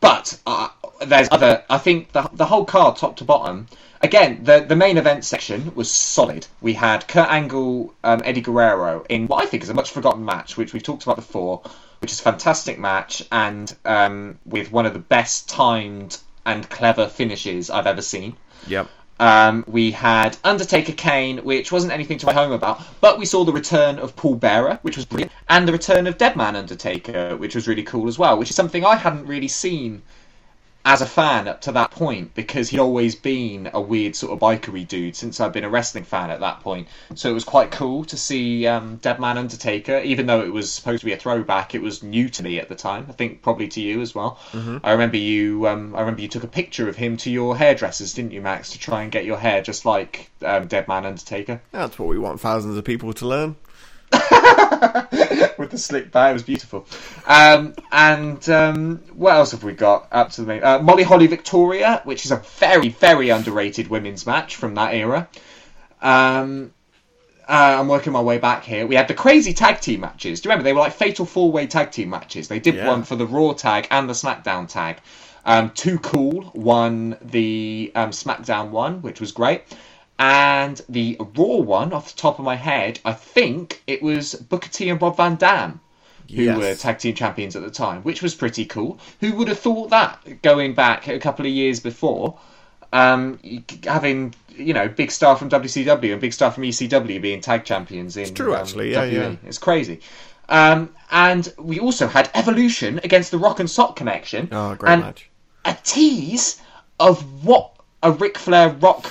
but uh, there's other. I think the the whole card, top to bottom. Again, the the main event section was solid. We had Kurt Angle, um, Eddie Guerrero in what I think is a much forgotten match, which we've talked about before, which is a fantastic match and um, with one of the best timed and clever finishes I've ever seen. Yep. Um, we had Undertaker Kane, which wasn't anything to write home about, but we saw the return of Paul Bearer, which was brilliant, and the return of Deadman Undertaker, which was really cool as well, which is something I hadn't really seen as a fan up to that point because he'd always been a weird sort of bikery dude since I'd been a wrestling fan at that point. So it was quite cool to see um, Deadman Undertaker, even though it was supposed to be a throwback. It was new to me at the time. I think probably to you as well. I remember you. Um, I remember you took a picture of him to your hairdressers, didn't you, Max, to try and get your hair just like um, Deadman Undertaker That's what we want thousands of people to learn. with the slick back. It was beautiful. Um, and um, what else have we got up to the main? Uh, Molly Holly Victoria, which is a very, very underrated women's match from that era. Um, uh, I'm working my way back here. We had the crazy tag team matches. Do you remember? They were like fatal four way tag team matches. They did Yeah. one for the Raw tag and the SmackDown tag. Um, Too Cool won the um, SmackDown one, which was great. And the Raw one, off the top of my head, I think it was Booker T and Rob Van Dam who Yes. were tag team champions at the time, which was pretty cool. Who would have thought that going back a couple of years before, um, having you know big star from WCW and big star from ECW being tag champions in true, um, actually. Yeah, WWE. yeah. It's crazy. Um, and we also had Evolution against the Rock and Sock Connection. Oh, great and match. A tease of what a Ric Flair Rock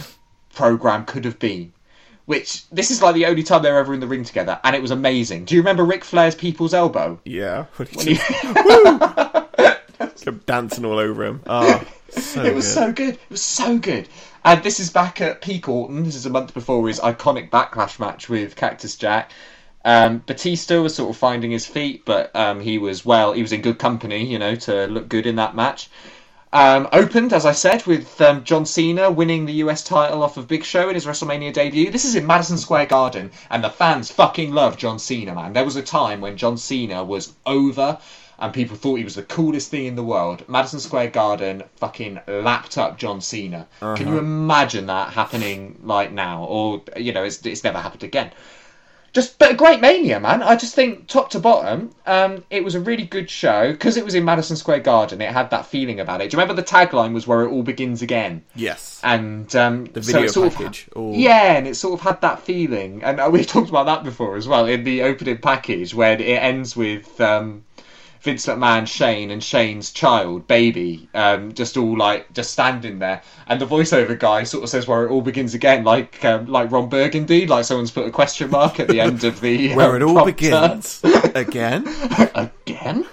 program could have been. Which this is like the only time they're ever in the ring together, and it was amazing. Do you remember Ric Flair's People's Elbow? Yeah. When he- Kept dancing all over him. Oh, so It was good. so good. It was so good. And this is back at Peak Orton. This is a month before his iconic backlash match with Cactus Jack. Um, Batista was sort of finding his feet, but um, he was well. He was in good company, you know, to look good in that match. Um, opened, as I said, with um, John Cena winning the US title off of Big Show in his WrestleMania debut. This is in Madison Square Garden, and the fans fucking love John Cena, man. There was a time when John Cena was over, and people thought he was the coolest thing in the world. Madison Square Garden fucking lapped up John Cena. Can you imagine that happening like now? Or, you know, it's, it's never happened again just but a great mania man. I just think top to bottom um it was a really good show because it was in madison square garden. It had that feeling about it. Do you remember the tagline was where it all begins again? Yes. and um The so video sort package, of, or- yeah and it sort of had that feeling. And uh, we've talked about that before as well in the opening package where it ends with um Vince McMahon, Shane, and Shane's child, baby, um, just all like just standing there, and the voiceover guy sort of says where it all begins again, like um, like Ron Burgundy, like someone's put a question mark at the end of the Where it all prompter. begins again. again.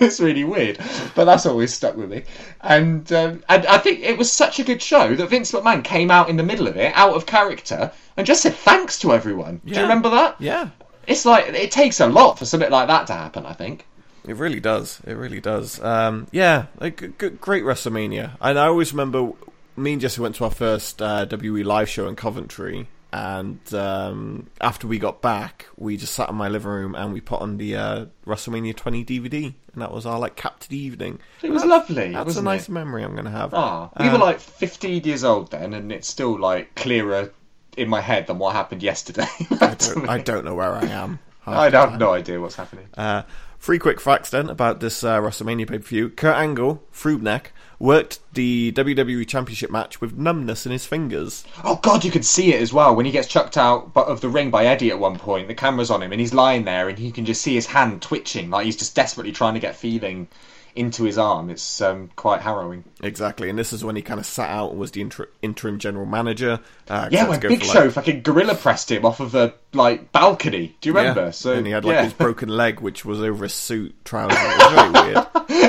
it's really weird. But that's always stuck with me. And um, and I think it was such a good show that Vince McMahon came out in the middle of it, out of character, and just said thanks to everyone. Do you remember that? Yeah, It's like it takes a lot for something like that to happen. I think. It really does. It really does. Um, yeah, like, g- g- great WrestleMania. And I always remember me and Jesse went to our first uh, WWE live show in Coventry. And um, after we got back, we just sat in my living room and we put on the uh, WrestleMania 20 DVD, and that was our like cap to the evening. It was lovely. That's a nice It? memory I'm going to have. Ah, we were like 15 years old then, and it's still like clearer in my head than what happened yesterday. I don't, I don't know where I am. I have no idea what's happening. Uh, three quick facts then about this uh, WrestleMania pay per view. Kurt Angle, Frubneck, worked the WWE Championship match with numbness in his fingers. Oh god, you could see it as well when he gets chucked out of the ring by Eddie at one point. The camera's on him and he's lying there, and you can just see his hand twitching, like he's just desperately trying to get feeling into his arm. It's um, quite harrowing. Exactly, and this is when he kind of sat out and was the inter- interim general manager. Uh, Yeah, when Big for, Show like- fucking gorilla pressed him off of a like balcony. Do you remember? Yeah, So and he had like yeah. his broken leg, which was over a suit trouser. It was very weird.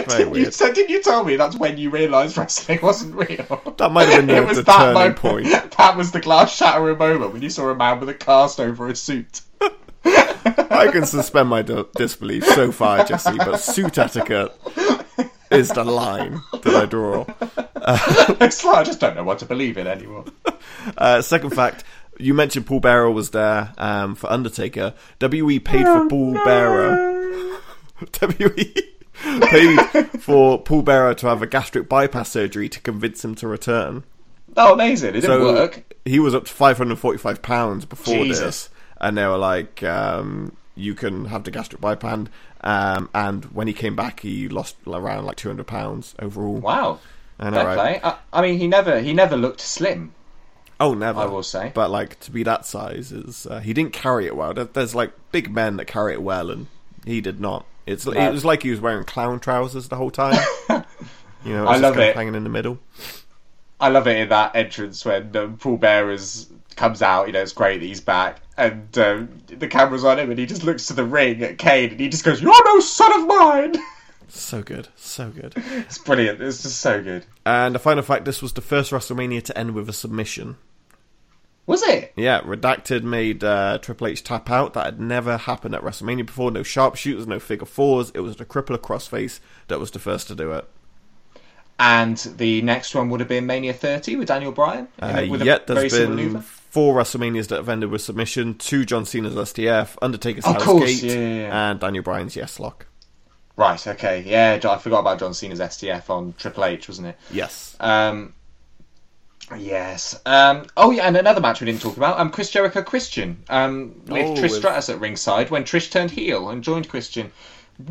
Very You weird. said, didn't you tell me that's when you realised wrestling wasn't real? That might have been the, it was the that turning moment. point. That was the glass shattering moment when you saw a man with a cast over a suit. I can suspend my d- disbelief so far, Jesse, but suit etiquette is the line that I draw. like I just don't know what to believe in anymore. Uh, second fact, you mentioned Paul Bearer was there um, for Undertaker. WE paid for Paul Bearer. WE paid for Paul Bearer to have a gastric bypass surgery to convince him to return. Oh, amazing! It didn't work. he was up to five hundred forty-five pounds before Jesus. this, and they were like, um, "You can have the gastric bypass." Um, and when he came back, he lost around like two hundred pounds overall. Wow. I know, right? I, I mean, he never he never looked slim. Oh, never. I will say. but like to be that size is uh, he didn't carry it well. There's like big men that carry it well, and he did not. It's it was like he was wearing clown trousers the whole time. you know, I just love it. hanging in the middle. I love it in that entrance when um, Paul Bearers comes out. You know, it's great that he's back, and um, the camera's on him, and he just looks to the ring at Kane, and he just goes, "You're no son of mine." So good, so good. it's brilliant. It's just so good. And a final fact: this was the first WrestleMania to end with a submission. Was it? Yeah, Redacted made uh, Triple H tap out. That had never happened at WrestleMania before. No sharpshooters, no figure fours. It was the crippler crossface that was the first to do it. And the next one would have been Mania 30 with Daniel Bryan. Uh, with a yet very there's been maneuver. Four WrestleManias that have ended with submission: two John Cena's STF, Undertaker's Hell's Gate, yeah, yeah, yeah. and Daniel Bryan's Yes Lock. Right. Okay. Yeah. I forgot about John Cena's STF on Triple H, wasn't it? Yes. Um, yes. Um, oh, yeah, and another match we didn't talk about. Um, Chris Jericho Christian um, with Oh, Trish Stratus at ringside when Trish turned heel and joined Christian.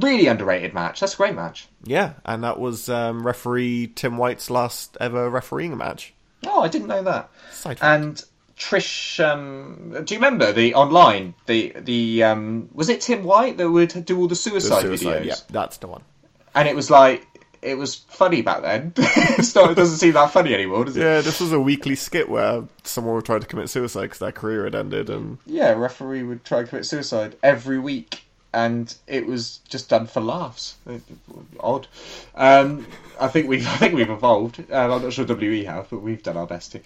Really underrated match. That's a great match. Yeah, and that was um, referee Tim White's last ever refereeing match. Oh, I didn't know that. Side. And Trish, um, do you remember the online the the um, was it Tim White that would do all the The suicide, suicide, videos? yeah, that's the one. And it was like it was funny back then. it doesn't seem that funny anymore, does it? Yeah, this was a weekly skit where someone would try to commit suicide because their career had ended, and Yeah, a referee would try and commit suicide every week, and it was just done for laughs. Odd. Um, I think we've I think we've evolved. Um, I'm not sure WE have, but we've done our best to.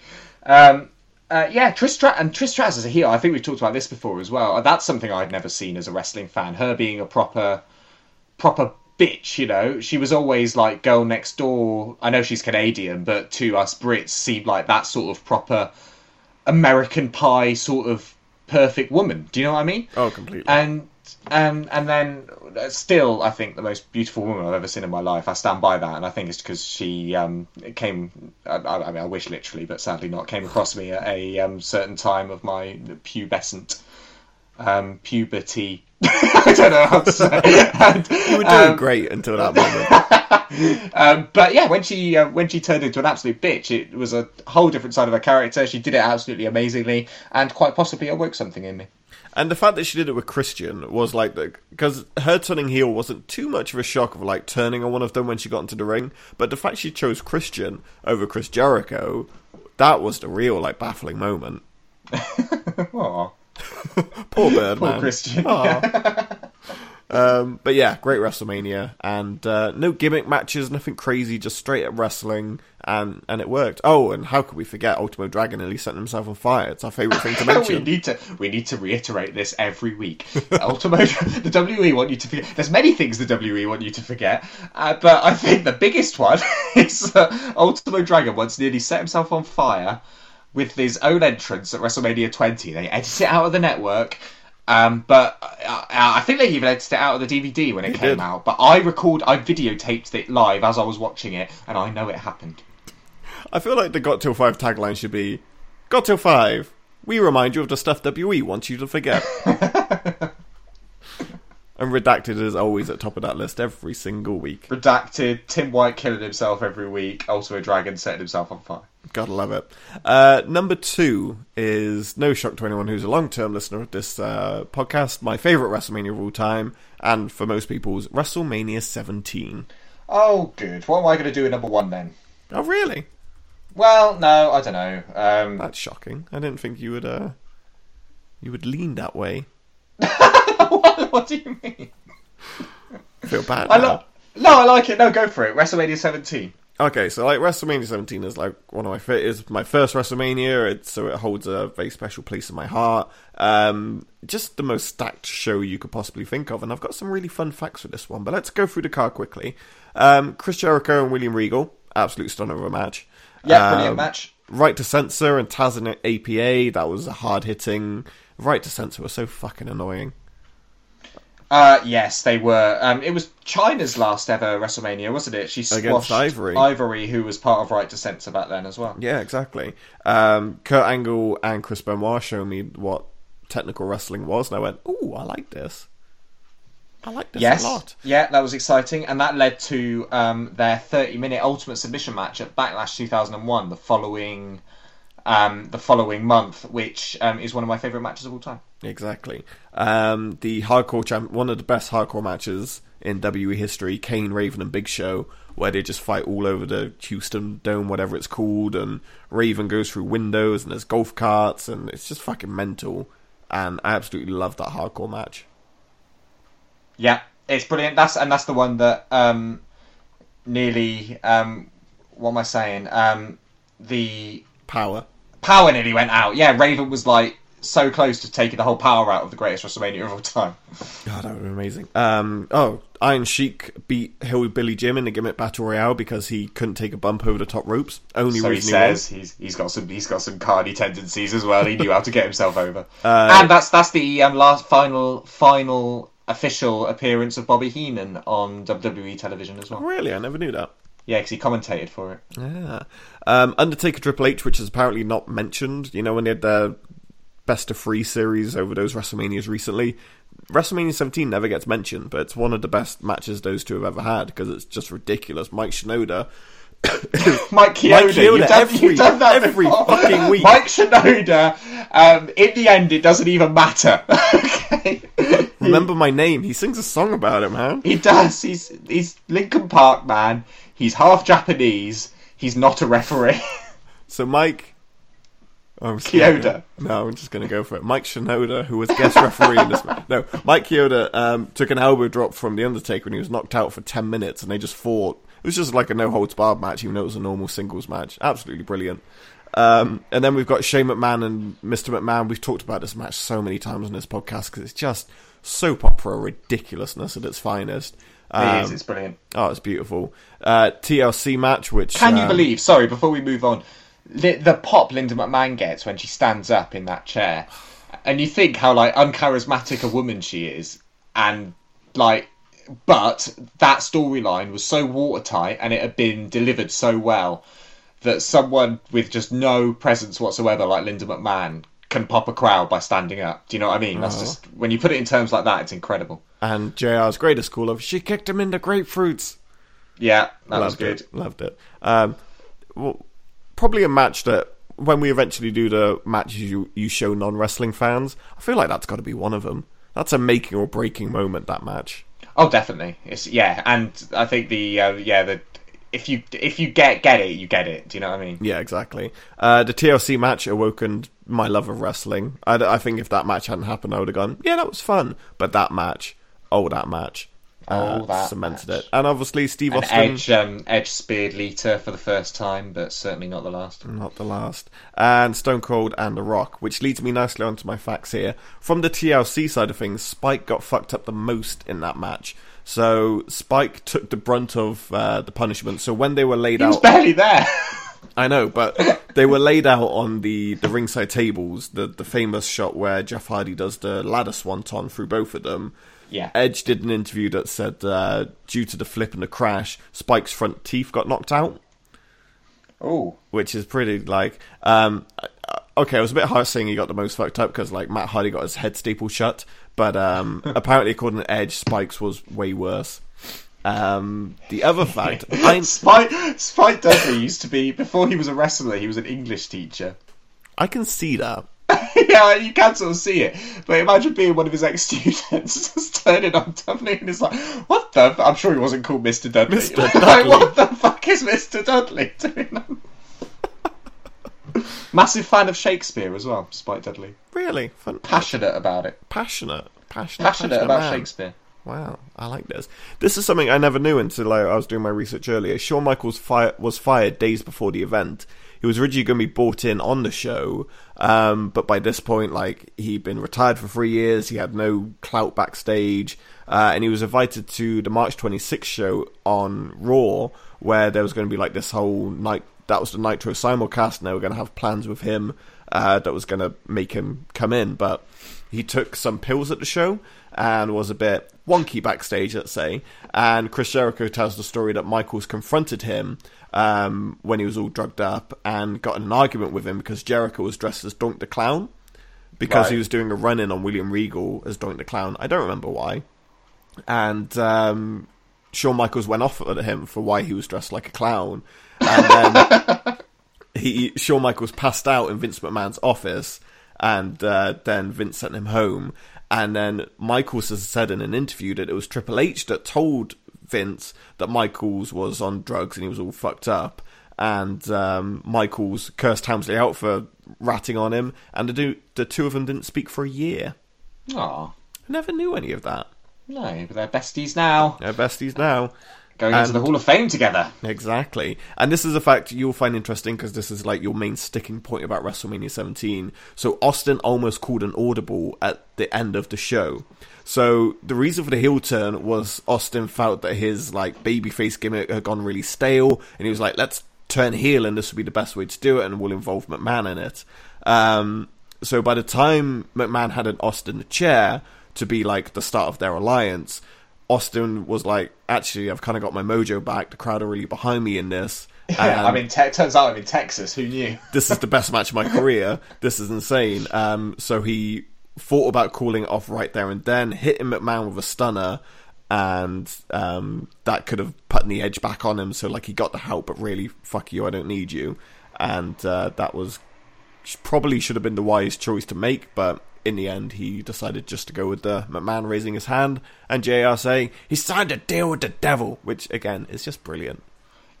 Um, uh, yeah, Trish Strat- and Trish Stratus as a heel. I think we've talked about this before as well. That's something I'd never seen as a wrestling fan. Her being a proper, proper bitch. You know, she was always like girl next door. I know she's Canadian, but to us Brits, seemed like that sort of proper American Pie sort of perfect woman. Do you know what I mean? oh, completely. And and and then uh, still, I think the most beautiful woman I've ever seen in my life. I stand by that, and I think it's because she um, came. I, I I mean, I wish literally, but sadly not. Came across me at a um, certain time of my pubescent um, puberty. I don't know how to say. And, you were doing um, great until that moment. um, but yeah, when she uh, when she turned into an absolute bitch, it was a whole different side of her character. She did it absolutely amazingly, and quite possibly awoke something in me. And the fact that she did it with Christian was like the because her turning heel wasn't too much of a shock of like turning on one of them when she got into the ring, but the fact she chose Christian over Chris Jericho, that was the real like baffling moment. Poor bird Poor man. Christian. Um, but yeah, great WrestleMania, and uh, no gimmick matches, nothing crazy, just straight up wrestling, and and it worked. Oh, and how could we forget Ultimo Dragon nearly set himself on fire? It's our favorite thing to mention. we need to we need to reiterate this every week. Ultimo, the WE want you to forget. There's many things the WE want you to forget, uh, but I think the biggest one is uh, Ultimo Dragon once nearly set himself on fire with his own entrance at WrestleMania 20. They edited it out of the network. Um, but uh, I think they even edited it out of the DVD when it came did. out. But I record, I videotaped it live as I was watching it, and I know it happened. I feel like the Got Till 5 tagline should be Got Till 5, we remind you of the stuff WE wants you to forget. and Redacted is always at top of that list every single week. Redacted, Tim White killing himself every week, Ultimo Dragon setting himself on fire. Gotta love it. Uh, number two is no shock to anyone who's a long term listener of this uh, podcast, my favourite WrestleMania of all time, and for most people's WrestleMania 17. Oh, good. What am I going to do at number one then? Oh, really? Well, no, I don't know. Um, That's shocking. I didn't think you would, uh, you would lean that way. what, what do you mean? I feel bad. I lo- no, I like it. No, go for it. WrestleMania 17. Okay, so like WrestleMania 17 is like one of my fa- is my first WrestleMania, it's, so it holds a very special place in my heart. Um, just the most stacked show you could possibly think of, and I've got some really fun facts for this one. But let's go through the card quickly. Um, Chris Jericho and William Regal, absolute stunner of a match. Yeah, Um, brilliant match. Right to Censor and Taz and APA, that was a hard hitting. Right to Censor was so fucking annoying. Uh, yes, they were. Um, it was Chyna's last ever WrestleMania, wasn't it? She Against squashed Ivory. Ivory, who was part of Right to Censor back then as well. Yeah, exactly. Um, Kurt Angle and Chris Benoit showed me what technical wrestling was, and I went, "Ooh, I like this. I like this Yes, a lot." yeah, that was exciting, and that led to um, their 30-minute Ultimate Submission match at Backlash 2001, the following, um, the following month, which um, is one of my favourite matches of all time. Exactly. Um, the hardcore champ, one of the best hardcore matches in WWE history, Kane, Raven, and Big Show, where they just fight all over the Houston Dome, whatever it's called, and Raven goes through windows, and there's golf carts, and it's just fucking mental. And I absolutely love that hardcore match. Yeah, it's brilliant. That's and that's the one that um, nearly. Um, what am I saying? Um, the Power. Power nearly went out. Yeah, Raven was like so close to taking the whole power out of the greatest WrestleMania of all time. God, that would be amazing. Um, oh, Iron Sheik beat Hillbilly Jim in the gimmick battle royale because he couldn't take a bump over the top ropes. Only So he reason he says he's he's got some he's got some carny tendencies as well. He knew how to get himself over. Uh, and that's that's the um, last final final official appearance of Bobby Heenan on WWE television as well. Really, I never knew that. Yeah, because he commentated for it. Yeah. Um, Undertaker Triple H, which is apparently not mentioned. You know, when they had their best of three series over those WrestleManias recently, WrestleMania 17 never gets mentioned, but it's one of the best matches those two have ever had because it's just ridiculous. Mike Shinoda. Mike Chioda, Chioda you've, done, every- you've done that every before. fucking week. Mike Shinoda. Um, in the end, it doesn't even matter. okay. Remember my name. He sings a song about it, man. He does. He's he's Linkin Park man. He's half Japanese. He's not a referee. So Mike. I'm gonna Chioda. go- No, I'm just going to go for it. Mike Shinoda, who was guest referee in this match. No, Mike Chioda um, took an elbow drop from The Undertaker and he was knocked out for 10 minutes and they just fought. It was just like a no holds barred match, even though it was a normal singles match. Absolutely brilliant. Um, and then we've got Shane McMahon and Mr. McMahon. We've talked about this match so many times on this podcast because it's just soap opera ridiculousness at its finest. It Um, is. It's brilliant. Oh, it's beautiful. Uh, TLC match, which Can you um, believe? Sorry, before we move on, the, the pop Linda McMahon gets when she stands up in that chair, and you think how like uncharismatic a woman she is, and like, but that storyline was so watertight and it had been delivered so well that someone with just no presence whatsoever, like Linda McMahon, can pop a crowd by standing up. Do you know what I mean? That's just when you put it in terms like that, it's incredible. and JR's greatest call of she kicked him into grapefruits. Yeah, that was Loved good. it. Loved it. Um, well, probably a match that when we eventually do the matches you you show non wrestling fans, I feel like that's got to be one of them. That's a making or breaking moment. That match. Oh, definitely. It's yeah, and I think the uh, yeah the if you if you get get it, you get it. Do you know what I mean? Yeah, exactly. Uh, the TLC match awoken my love of wrestling. I, I think if that match hadn't happened, I would have gone, yeah, that was fun. But that match Oh, that match. Uh, Oh, that cemented match. it. And obviously, Steve And Austin. Edge, um, Edge speared Lita for the first time, but certainly not the last. Not the last. And Stone Cold and The Rock, which leads me nicely onto my facts here. From the TLC side of things, Spike got fucked up the most in that match. So Spike took the brunt of uh, the punishment. So when they were laid He was out, barely there. I know, but they were laid out on the, the ringside tables. The the famous shot where Jeff Hardy does the ladder swanton through both of them. Yeah. Edge did an interview that said uh, due to the flip and the crash, Spike's front teeth got knocked out. Oh, which is pretty like um uh, okay it was a bit harsh saying he got the most fucked up because like matt hardy got his head stapled shut but um apparently according to edge spikes was way worse um the other fact Spike, Spike Dudley used to be before he was a wrestler. He was an English teacher. i can see that yeah, you can sort of see it. But imagine being one of his ex students, just turning on Dudley and it's like, what the? F-? I'm sure he wasn't called Mr. Dudley. Mr. like, Dudley. what the fuck is Mr. Dudley doing? Massive fan of Shakespeare as well, Spike Dudley. really fun Passionate about it. passionate passionate Passionate about man. Shakespeare. Wow, I like this. This is something I never knew until I, I was doing my research earlier. Shawn Michaels fi- was fired days before the event. He was originally going to be brought in on the show, um, but by this point, like he'd been retired for three years. He had no clout backstage, uh, and he was invited to the March 26th show on Raw, where there was going to be like this whole night. That was the Nitro simulcast, and they were going to have plans with him uh, that was going to make him come in, but he took some pills at the show and was a bit wonky backstage, let's say. And Chris Jericho tells the story that Michaels confronted him um, when he was all drugged up and got in an argument with him because Jericho was dressed as Doink the Clown because Right. he was doing a run in on William Regal as Doink the Clown. I don't remember why. And um, Shawn Michaels went off at him for why he was dressed like a clown. And then he Shawn Michaels passed out in Vince McMahon's office, and uh, then Vince sent him home. And then Michaels has said in an interview that it was Triple H that told Vince that Michaels was on drugs and he was all fucked up. And um, Michaels cursed Helmsley out for ratting on him, and the, do- the two of them didn't speak for a year. Aw, I never knew any of that. no, but they're besties now. They're besties now. Going into the Hall of Fame together. Exactly. And this is a fact you'll find interesting because this is like your main sticking point about WrestleMania 17. So Austin almost called an audible at the end of the show. So the reason for the heel turn was Austin felt that his like babyface gimmick had gone really stale and he was like, let's turn heel and this would be the best way to do it and we'll involve McMahon in it. Um, so by the time McMahon had an Austin chair to be like the start of their alliance, Austin was like, actually, I've kind of got my mojo back. The crowd are really behind me in this. Yeah, And I mean, te- turns out I'm in Texas. Who knew? this is the best match of my career. This is insane. Um, so he thought about calling it off right there and then, hitting McMahon with a stunner, and um, that could have put the edge back on him. So like he got the help, but really, fuck you, I don't need you. And uh, that was probably should have been the wise choice to make, but in the end, he decided just to go with the McMahon raising his hand and JR saying he signed a deal with the devil, which again is just brilliant.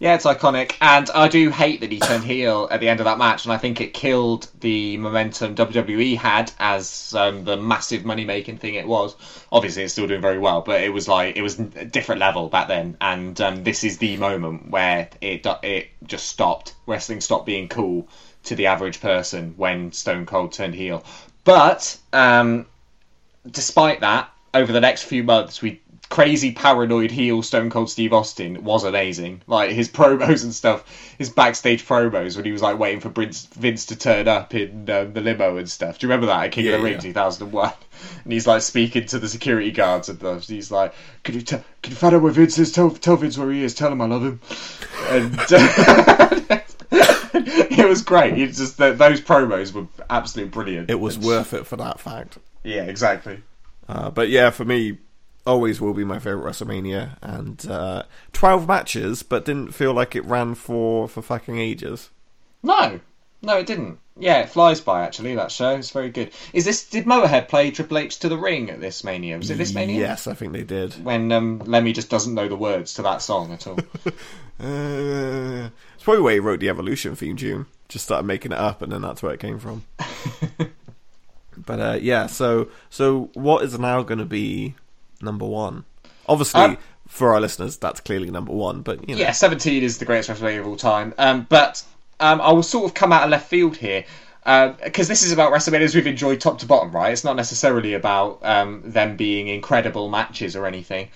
Yeah, it's iconic, and I do hate that he turned heel at the end of that match, and I think it killed the momentum WWE had as um, the massive money making thing it was. Obviously, it's still doing very well, but it was like it was a different level back then, and um, this is the moment where it it just stopped. Wrestling stopped being cool to the average person when Stone Cold turned heel. But um, despite that, over the next few months, we crazy paranoid heel Stone Cold Steve Austin was amazing. Like his promos and stuff, his backstage promos when he was like waiting for Vince, Vince to turn up in um, the limo and stuff. Do you remember that at King Yeah, of the Ring yeah. 2001? And he's like speaking to the security guards and stuff. He's like, "Can you tell? Can you find out where Vince is? Tell tell Vince where he is. Tell him I love him." And. Uh, was great. It's just that those promos were absolutely brilliant. It was And- worth it for that fact. Yeah, exactly. Uh, but yeah, for me, always will be my favorite WrestleMania, and uh, twelve matches, but didn't feel like it ran for for fucking ages. No, no, it didn't. Yeah, it flies by actually. That show it's very good. Is this did Motorhead play Triple H to the ring at this Mania? Was it this Mania? Yes, I think they did. When um, Lemmy just doesn't know the words to that song at all. Uh, it's probably where he wrote the Evolution theme tune. Just started making it up, and then that's where it came from. but uh, yeah, so so what is now going to be number one. Obviously, Um, for our listeners, that's clearly number one. But you know, Yeah, 17 is the greatest WrestleMania of all time. Um, but um, I will sort of come out of left field here. Because this is about WrestleManias we've enjoyed top to bottom, right? It's not necessarily about um, them being incredible matches or anything.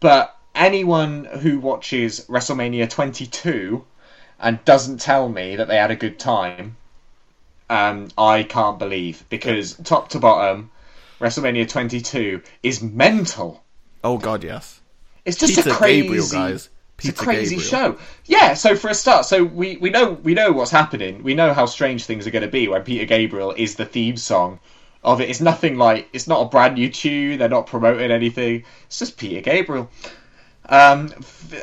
But anyone who watches WrestleMania 22 and doesn't tell me that they had a good time, um, I can't believe. Because top to bottom, WrestleMania 22 is mental. oh god, yes. It's just Peter a crazy, Gabriel, guys. it's a crazy Gabriel. show. Yeah. So for a start, so we we know we know what's happening. We know how strange things are going to be when Peter Gabriel is the theme song of it. It's nothing like it's not a brand new tune. They're not promoting anything. It's just Peter Gabriel. Um,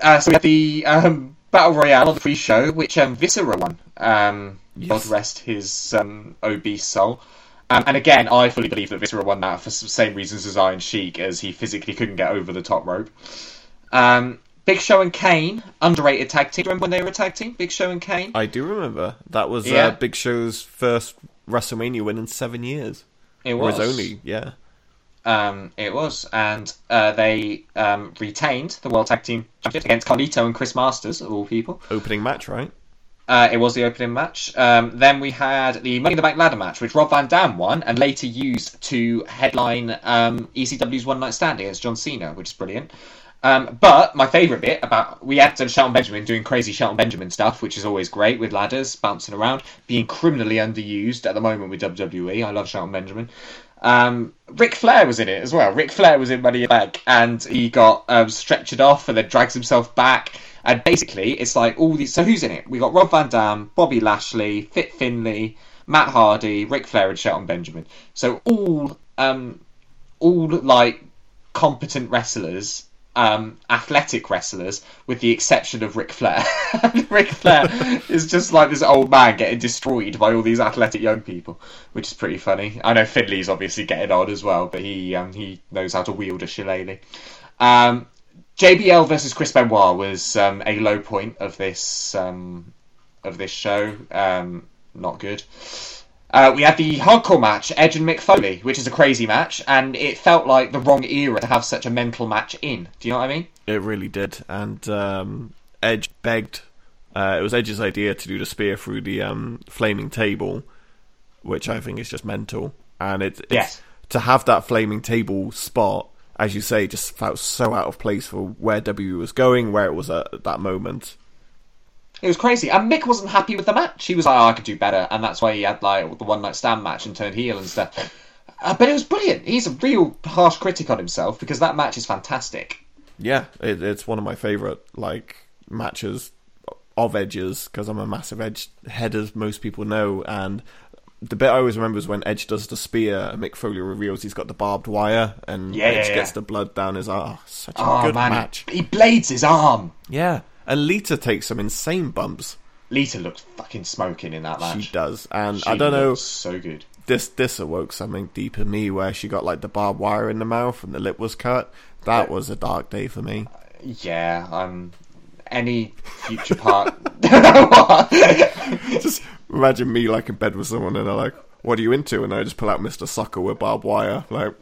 uh, so we have the um, battle royale on the free show, which um, Viscera won. Um, God rest his um, obese soul. Um, and again, I fully believe that Viscera won that for the same reasons as Iron Sheik, as he physically couldn't get over the top rope. Um, Big Show and Kane, underrated tag team. Remember when they were a tag team? Big Show and Kane. I do remember that was Yeah. uh, Big Show's first WrestleMania win in seven years. it Or his only, yeah. Um, it was, and uh, they um, retained the World Tag Team Championship against Carlito and Chris Masters, of all people. Opening match, right? Uh, it was the opening match. Um, then we had the Money in the Bank ladder match, which Rob Van Dam won and later used to headline um, ECW's One Night Stand against John Cena, which is brilliant. Um, but my favourite bit about we had Shelton Benjamin doing crazy Shelton Benjamin stuff, which is always great with ladders bouncing around, being criminally underused at the moment with WWE. I love Shelton Benjamin. Um, Ric Flair was in it as well. Ric Flair was in Money in the Bank, and he got um, stretchered off and then drags himself back. And basically, it's like all these. So who's in it? We got Rob Van Dam, Bobby Lashley, Fit Finlay, Matt Hardy, Ric Flair, and Shelton Benjamin. So all, um, all like competent wrestlers, um, athletic wrestlers, with the exception of Ric Flair. Ric Flair is just like this old man getting destroyed by all these athletic young people, which is pretty funny. I know Finlay's obviously getting on as well, but he um, he knows how to wield a shillelagh. Um, JBL versus Chris Benoit was um, a low point of this um, of this show. Um, not good. Uh, we had the hardcore match, Edge and Mick Foley, which is a crazy match, and it felt like the wrong era to have such a mental match in. Do you know what I mean? It really did. And um, Edge begged. Uh, it was Edge's idea to do the spear through the um, flaming table, which I think is just mental. And it, it's, Yes. to have that flaming table spot, as you say, just felt so out of place for where W was going, where it was at that moment. It was crazy, and Mick wasn't happy with the match. He was like, "Oh, I could do better," and that's why he had like the one night stand match and turned heel and stuff. Uh, but it was brilliant. He's a real harsh critic on himself because that match is fantastic. Yeah, it, it's one of my favorite like matches of Edge's because I'm a massive Edge head, as most people know. And the bit I always remember is when Edge does the spear, and Mick Foley reveals he's got the barbed wire, and Yeah, Edge yeah, gets the blood down his arm. Such a Oh good man, match. He blades his arm. Yeah, and Lita takes some insane bumps. Lita looked fucking smoking in that match. She does, and She I don't know. so good. This this awoke something deep in me where she got like the barbed wire in the mouth and the lip was cut. That was a dark day for me. Yeah, um, any future part. Just imagine me like in bed with someone and they're like, "What are you into?" And I just pull out Mister Socko with barbed wire. Like,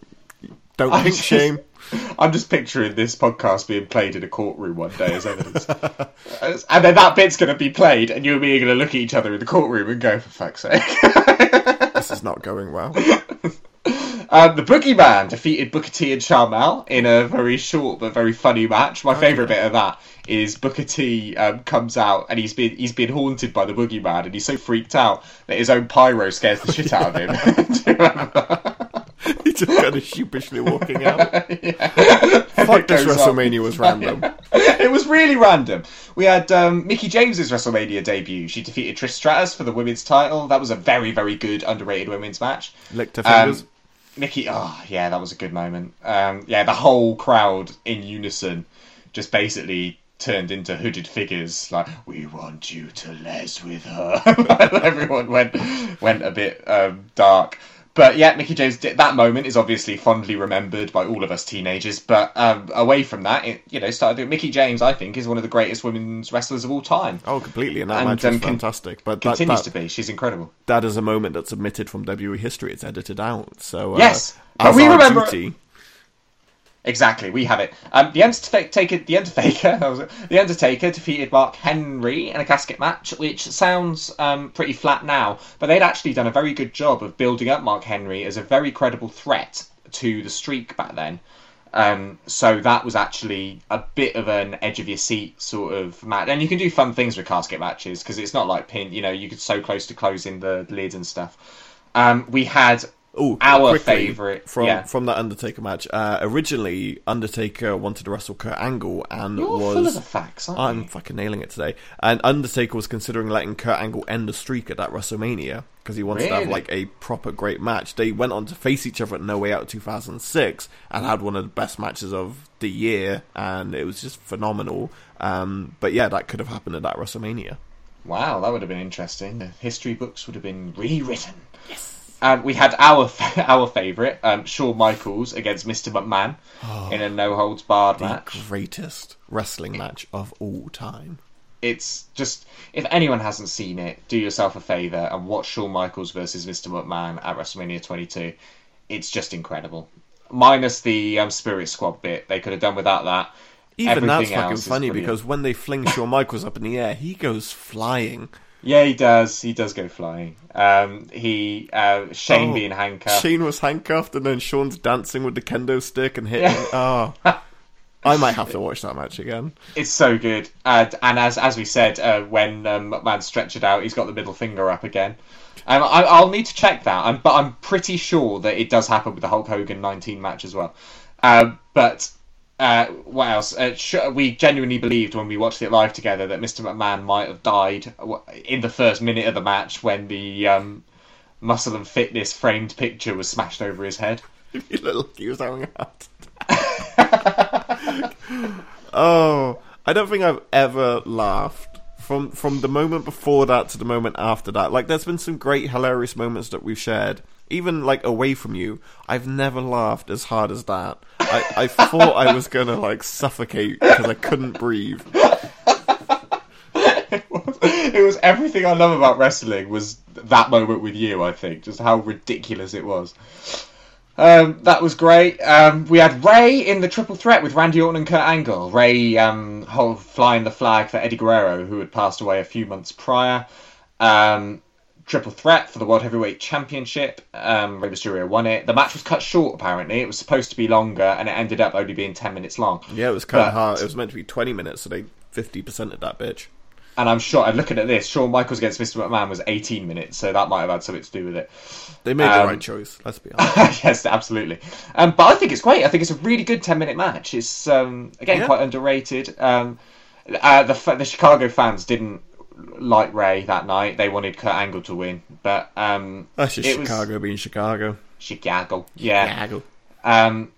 don't I think just- shame. I'm just picturing this podcast being played in a courtroom one day as evidence. and then that bit's going to be played, and you and me are going to look at each other in the courtroom and go, for fuck's sake. This is not going well. um, the Boogeyman defeated Booker T and Sharmell in a very short but very funny match. My favourite bit of that is Booker T um, comes out and he's been he's been haunted by the Boogeyman, and he's so freaked out that his own pyro scares the shit out of him. Do you remember? He just kind of sheepishly walking out. Fuck this. WrestleMania was random. it was really random. We had um, Mickie James's WrestleMania debut. She defeated Trish Stratus for the women's title. That was a very, very good underrated women's match. Licked her Um. Mickie, oh yeah, that was a good moment. Um, yeah, the whole crowd in unison just basically turned into hooded figures. Like, we want you to les with her. Everyone went went a bit um, dark. But yeah, Mickie James. Did, that moment is obviously fondly remembered by all of us teenagers. But um, away from that, it you know started. Mickie James, I think, is one of the greatest women's wrestlers of all time. Oh, completely. And that and, match was um, fantastic. But that, Continues that, to be. She's incredible. that is a moment that's omitted from WWE history. It's edited out. So uh, Yes, but we remember- duty, Exactly, we have it. Um, the Undertaker, the Undertaker, the Undertaker defeated Mark Henry in a casket match, which sounds um, pretty flat now, but they'd actually done a very good job of building up Mark Henry as a very credible threat to the streak back then. Um, so that was actually a bit of an edge of your seat sort of match, and you can do fun things with casket matches because it's not like pin. You know, you could so close to closing the lid and stuff. Um, we had Oh, our quickly, favourite from yeah. from that Undertaker match. Uh, originally, Undertaker wanted to wrestle Kurt Angle, and You're was full of the facts, aren't I'm you? fucking nailing it today. And Undertaker was considering letting Kurt Angle end the streak at that WrestleMania because he wanted to have like a proper great match. They went on to face each other at No Way Out 2006 and had one of the best matches of the year, and it was just phenomenal. Um, but yeah, that could have happened at that WrestleMania. Wow, that would have been interesting. The history books would have been rewritten. Um, we had our our favourite, um, Shawn Michaels against Mr. McMahon in a no holds barred The match. greatest wrestling match of all time. It's just if anyone hasn't seen it, do yourself a favour and watch Shawn Michaels versus Mr. McMahon at WrestleMania 22. It's just incredible. Minus the um, Spirit Squad bit, they could have done without that. Even that's fucking funny brilliant. because when they fling Shawn Michaels up in the air, he goes flying. Yeah, he does. He does go flying. Um, he uh, Shane Oh, being handcuffed. Shane was handcuffed, and then Shawn's dancing with the kendo stick and hitting. Oh, I might have to watch that match again. It's so good. And, and as as we said, uh, when um, McMahon stretched it out, he's got the middle finger up again. Um, I, I'll need to check that, um, but I'm pretty sure that it does happen with the Hulk Hogan 19 match as well. Um, but uh, what else? Uh, sh- we genuinely believed when we watched it live together that Mr. McMahon might have died in the first minute of the match when the um, Muscle and Fitness framed picture was smashed over his head. He looked like he was having a heart attack. oh, I don't think I've ever laughed from from the moment before that to the moment after that. Like, there's been some great hilarious moments that we've shared. Even like away from you, I've never laughed as hard as that. I, I thought I was gonna like suffocate because I couldn't breathe. it was everything I love about wrestling was that moment with you. I think just how ridiculous it was. Um, that was great. Um, we had Rey in the triple threat with Randy Orton and Kurt Angle. Rey um, flying the flag for Eddie Guerrero, who had passed away a few months prior. Um, triple threat for the World Heavyweight Championship. Um, Rey Mysterio won it. The match was cut short. Apparently, it was supposed to be longer, and it ended up only being ten minutes long. Yeah, it was kind But- of hard. It was meant to be 20 minutes, so they 50% of that bitch. And I'm sure. I'm looking at this. Shawn Michaels against Mr. McMahon was 18 minutes, so that might have had something to do with it. They made the Um, right choice. Let's be honest. yes, absolutely. Um, but I think it's great. I think it's a really good 10 minute match. It's um, again Yeah. quite underrated. Um, uh, the the Chicago fans didn't like Rey that night. They wanted Kurt Angle to win, but um, That's just it was- Chicago being Chicago. Chicago, yeah. Chicago. Um,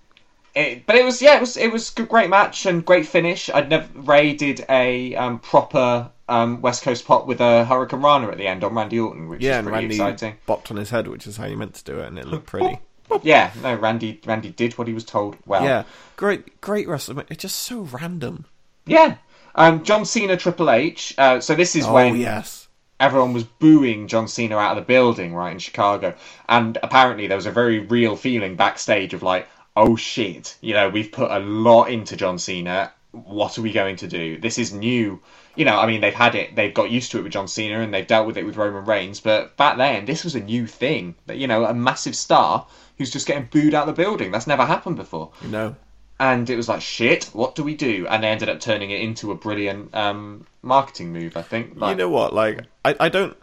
it, but it was yeah, it was it was a great match and great finish. I'd never Rey did a um, proper um, West Coast pop with a hurricanrana at the end on Randy Orton, which Yeah, is pretty Randy exciting. bopped on his head, which is how you meant to do it, and it looked pretty. Yeah, no, Randy Randy did what he was told. Well, yeah, great, great wrestling. It's just so random. Yeah. Um, John Cena, Triple H. Uh, so this is Oh when yes, everyone was booing John Cena out of the building, right in Chicago, and apparently there was a very real feeling backstage of like, oh shit, you know, we've put a lot into John Cena. What are we going to do? This is new. You know, I mean, they've had it, they've got used to it with John Cena, and they've dealt with it with Roman Reigns. But back then, this was a new thing. That you know, a massive star who's just getting booed out of the building. That's never happened before you know. And it was like shit what do we do and they ended up turning it into a brilliant um, marketing move i think you know what? Like, I, I don't.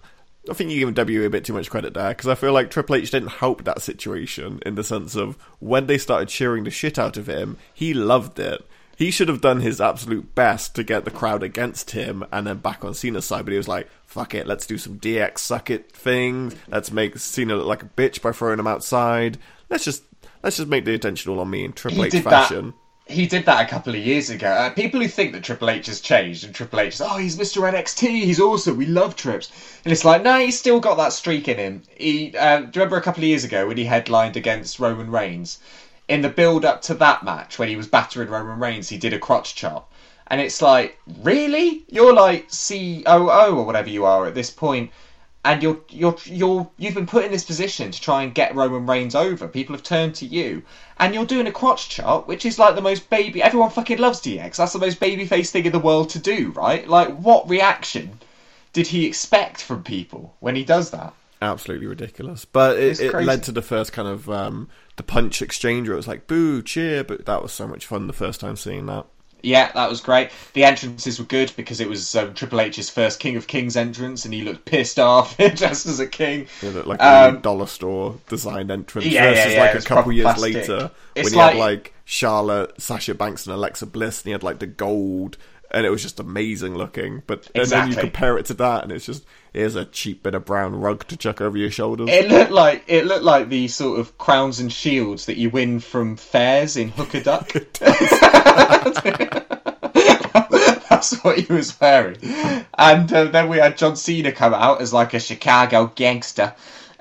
I think you give W a bit too much credit there because I feel like Triple H didn't help that situation in the sense of when they started cheering the shit out of him, he loved it. He should have done his absolute best to get the crowd against him and then back on Cena's side, but he was like, fuck it, let's do some DX suck it things. Let's make Cena look like a bitch by throwing him outside. Let's just let's just make the attention all on me in Triple he H fashion. that. he did that a couple of years ago. Uh, people who think that triple h has changed and triple h is oh he's mr nxt he's awesome we love trips. And it's like no he's still got that streak in him. He uh, do you remember a couple of years ago when he headlined against roman reigns? In the build up to that match when he was battering roman reigns he did a crotch chop. And it's like really? You're like coo or whatever you are at this point and you're you're you're you've been put in this position to try and get Roman Reigns over. People have turned to you, and you're doing a crotch chop, which is like the most baby. Everyone fucking loves DX. That's the most babyface thing in the world to do, right? Like, what reaction did he expect from people when he does that? absolutely ridiculous. But it, it led to the first kind of um, the punch exchange where it was like boo, cheer. But that was so much fun the first time seeing that. Yeah, that was great. The entrances were good because it was um, Triple H's first King of Kings entrance, and he looked pissed off dressed as a king. It looked like a Um, dollar store designed entrance Yeah, yeah, versus yeah, like a couple years plastic. later It's when he like- had like Charlotte, Sasha Banks, and Alexa Bliss, and he had like the gold, and it was just amazing looking. But and then you compare it to that, and it's just here's a cheap bit of brown rug to chuck over your shoulders. It looked like it looked like the sort of crowns and shields that you win from fairs in Hooker Duck. That's what he was wearing. And uh, then we had John Cena come out as like a Chicago gangster,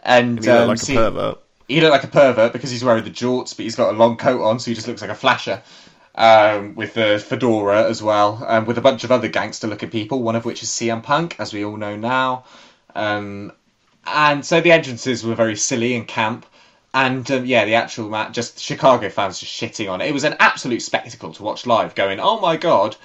and, he looked um, like a pervert. he looked like a pervert because he's wearing the jorts, but he's got a long coat on, so he just looks like a flasher. Um, with the fedora as well, um, with a bunch of other gangster-looking people, one of which is CM Punk, as we all know now. Um, and so the entrances were very silly and camp. And um, yeah, the actual match, just Chicago fans just shitting on it. It was an absolute spectacle to watch live, going, "Oh my god,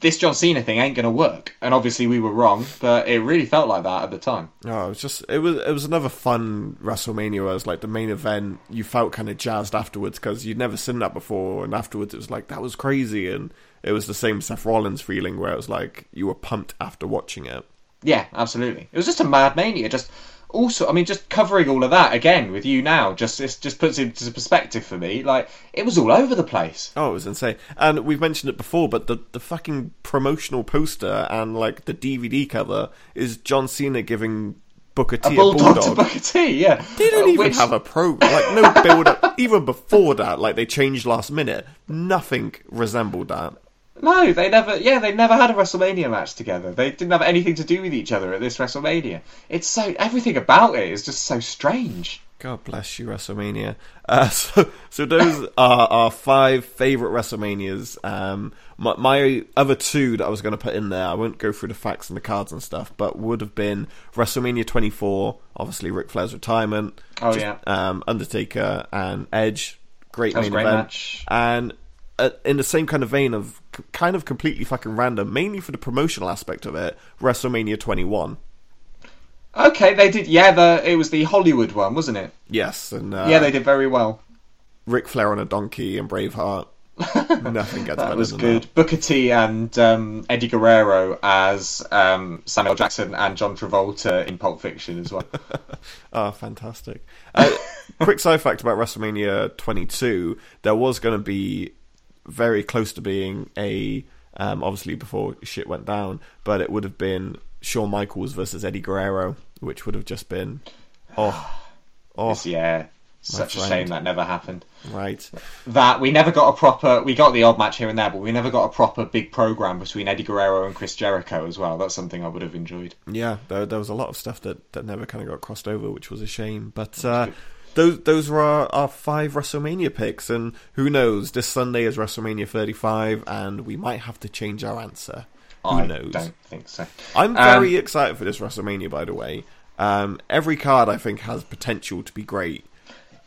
this John Cena thing ain't gonna work." And obviously we were wrong, but it really felt like that at the time. No, it was just it was it was another fun WrestleMania. Where it was like the main event, you felt kind of jazzed afterwards because you'd never seen that before, and afterwards it was like that was crazy, and it was the same Seth Rollins feeling where it was like you were pumped after watching it. Yeah, absolutely. It was just a mad mania. Just also, I mean, just covering all of that again with you now, just it just puts it into perspective for me. Like it was all over the place. Oh, it was insane. And we've mentioned it before, but the the fucking promotional poster and like the DVD cover is John Cena giving Booker T a bulldog, bulldog. to Booker T. Yeah, They don't Uh, even which- have a pro like no build up. even before that, like they changed last minute. Nothing resembled that. No, they never. Yeah, they never had a WrestleMania match together. They didn't have anything to do with each other at this WrestleMania. It's so everything about it is just so strange. God bless you, WrestleMania. Uh, so, so those are our five favorite WrestleManias. Um, my, my other two that I was going to put in there, I won't go through the facts and the cards and stuff, but would have been WrestleMania 24, obviously Ric Flair's retirement. Oh, yeah. Um, Undertaker and Edge, great main great event. match. And uh, in the same kind of vein of c- kind of completely fucking random, mainly for the promotional aspect of it, WrestleMania 21. Okay, they did. Yeah, the it was the Hollywood one, wasn't it? Yes, and uh, yeah, they did very well. Ric Flair on a donkey and Braveheart. Nothing gets better was than good. Booker T and um, Eddie Guerrero as um, Samuel Jackson and John Travolta in Pulp Fiction as well. Oh, fantastic. Uh, quick side fact about WrestleMania 22 there was going to be very close to being a, um, obviously before shit went down, but it would have been Shawn Michaels versus Eddie Guerrero, which would have just been, oh, oh, yeah, such a shame that never happened. right. That we never got a proper. We got the odd match here and there, but we never got a proper big program between Eddie Guerrero and Chris Jericho as well. That's something I would have enjoyed. Yeah, there, there was a lot of stuff that, that never kind of got crossed over, which was a shame. But uh, those those were our, our five WrestleMania picks, and who knows? This Sunday is WrestleMania 35, and we might have to change our answer. Who knows? I knows? don't think so. I'm Um, very excited for this WrestleMania, by the way. Um, every card I think has potential to be great,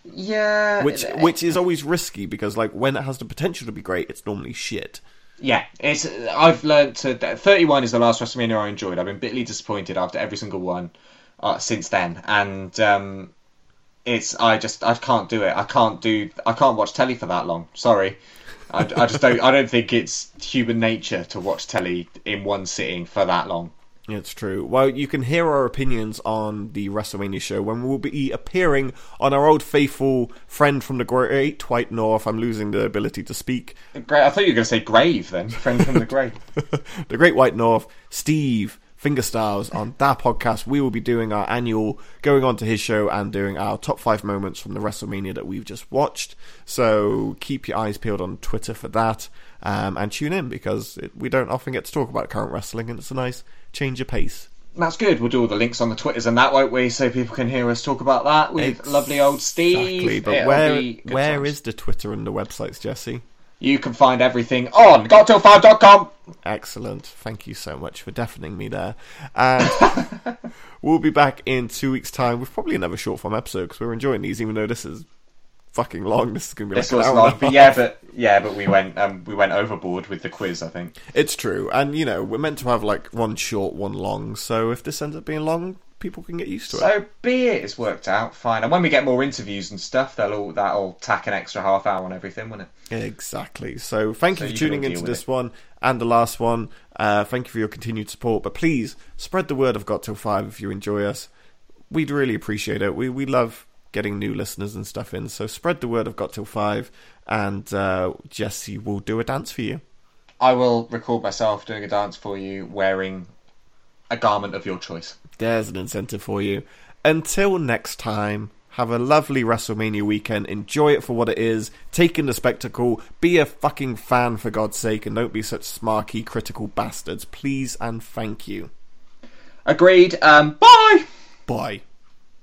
Yeah, which which is always risky because like when it has the potential to be great, it's normally shit. Yeah, it's. I've learned to. Thirty-one is the last WrestleMania I enjoyed. I've been bitterly disappointed after every single one uh, since then, and um, it's. I just. I can't do it. I can't do. I can't watch telly for that long. Sorry, I, I just don't. I don't think it's human nature to watch telly in one sitting for that long. It's true. Well, you can hear our opinions on the WrestleMania show when we'll be appearing on our old faithful friend from the Great White North. I'm losing the ability to speak. Great. I thought you were going to say grave then. Friend from the grave. the Great White North, Steve Fingerstyles on that podcast. We will be doing our annual, going on to his show and doing our top five moments from the WrestleMania that we've just watched. So keep your eyes peeled on Twitter for that um, and tune in because it, we don't often get to talk about current wrestling and it's a nice change of pace. That's good. We'll do all the links on the Twitters and that, won't we? So people can hear us talk about that with lovely old Steve. Exactly, but It'll where where times. is the Twitter and the websites, Jesse? You can find everything on gottill5.com. Excellent. Thank you so much for deafening me there. And we'll be back in two weeks' time with probably another short form episode because we're enjoying these, even though this is fucking long. This is going to be This like was an hour long, but yeah, but yeah, but we went um, we went overboard with the quiz. I think. It's true. And, you know, we're meant to have like one short, one long. So if this ends up being long, people can get used to it. So be it. It's worked out fine. And when we get more interviews and stuff, they'll all that'll tack an extra half hour on everything, won't it? Exactly. So thank So you for tuning into this it. one and the last one. Uh, thank you for your continued support. But please spread the word of Got Till Five if you enjoy us. We'd really appreciate it. We we love getting new listeners and stuff in. So spread the word of Got Till Five, and uh, Jesse will do a dance for you. I will record myself doing a dance for you wearing a garment of your choice. There's an incentive for you. Until next time, have a lovely WrestleMania weekend. Enjoy it for what it is. Take in the spectacle. Be a fucking fan for God's sake, and don't be such smarky, critical bastards. Please and thank you. Agreed. Um, bye. Bye.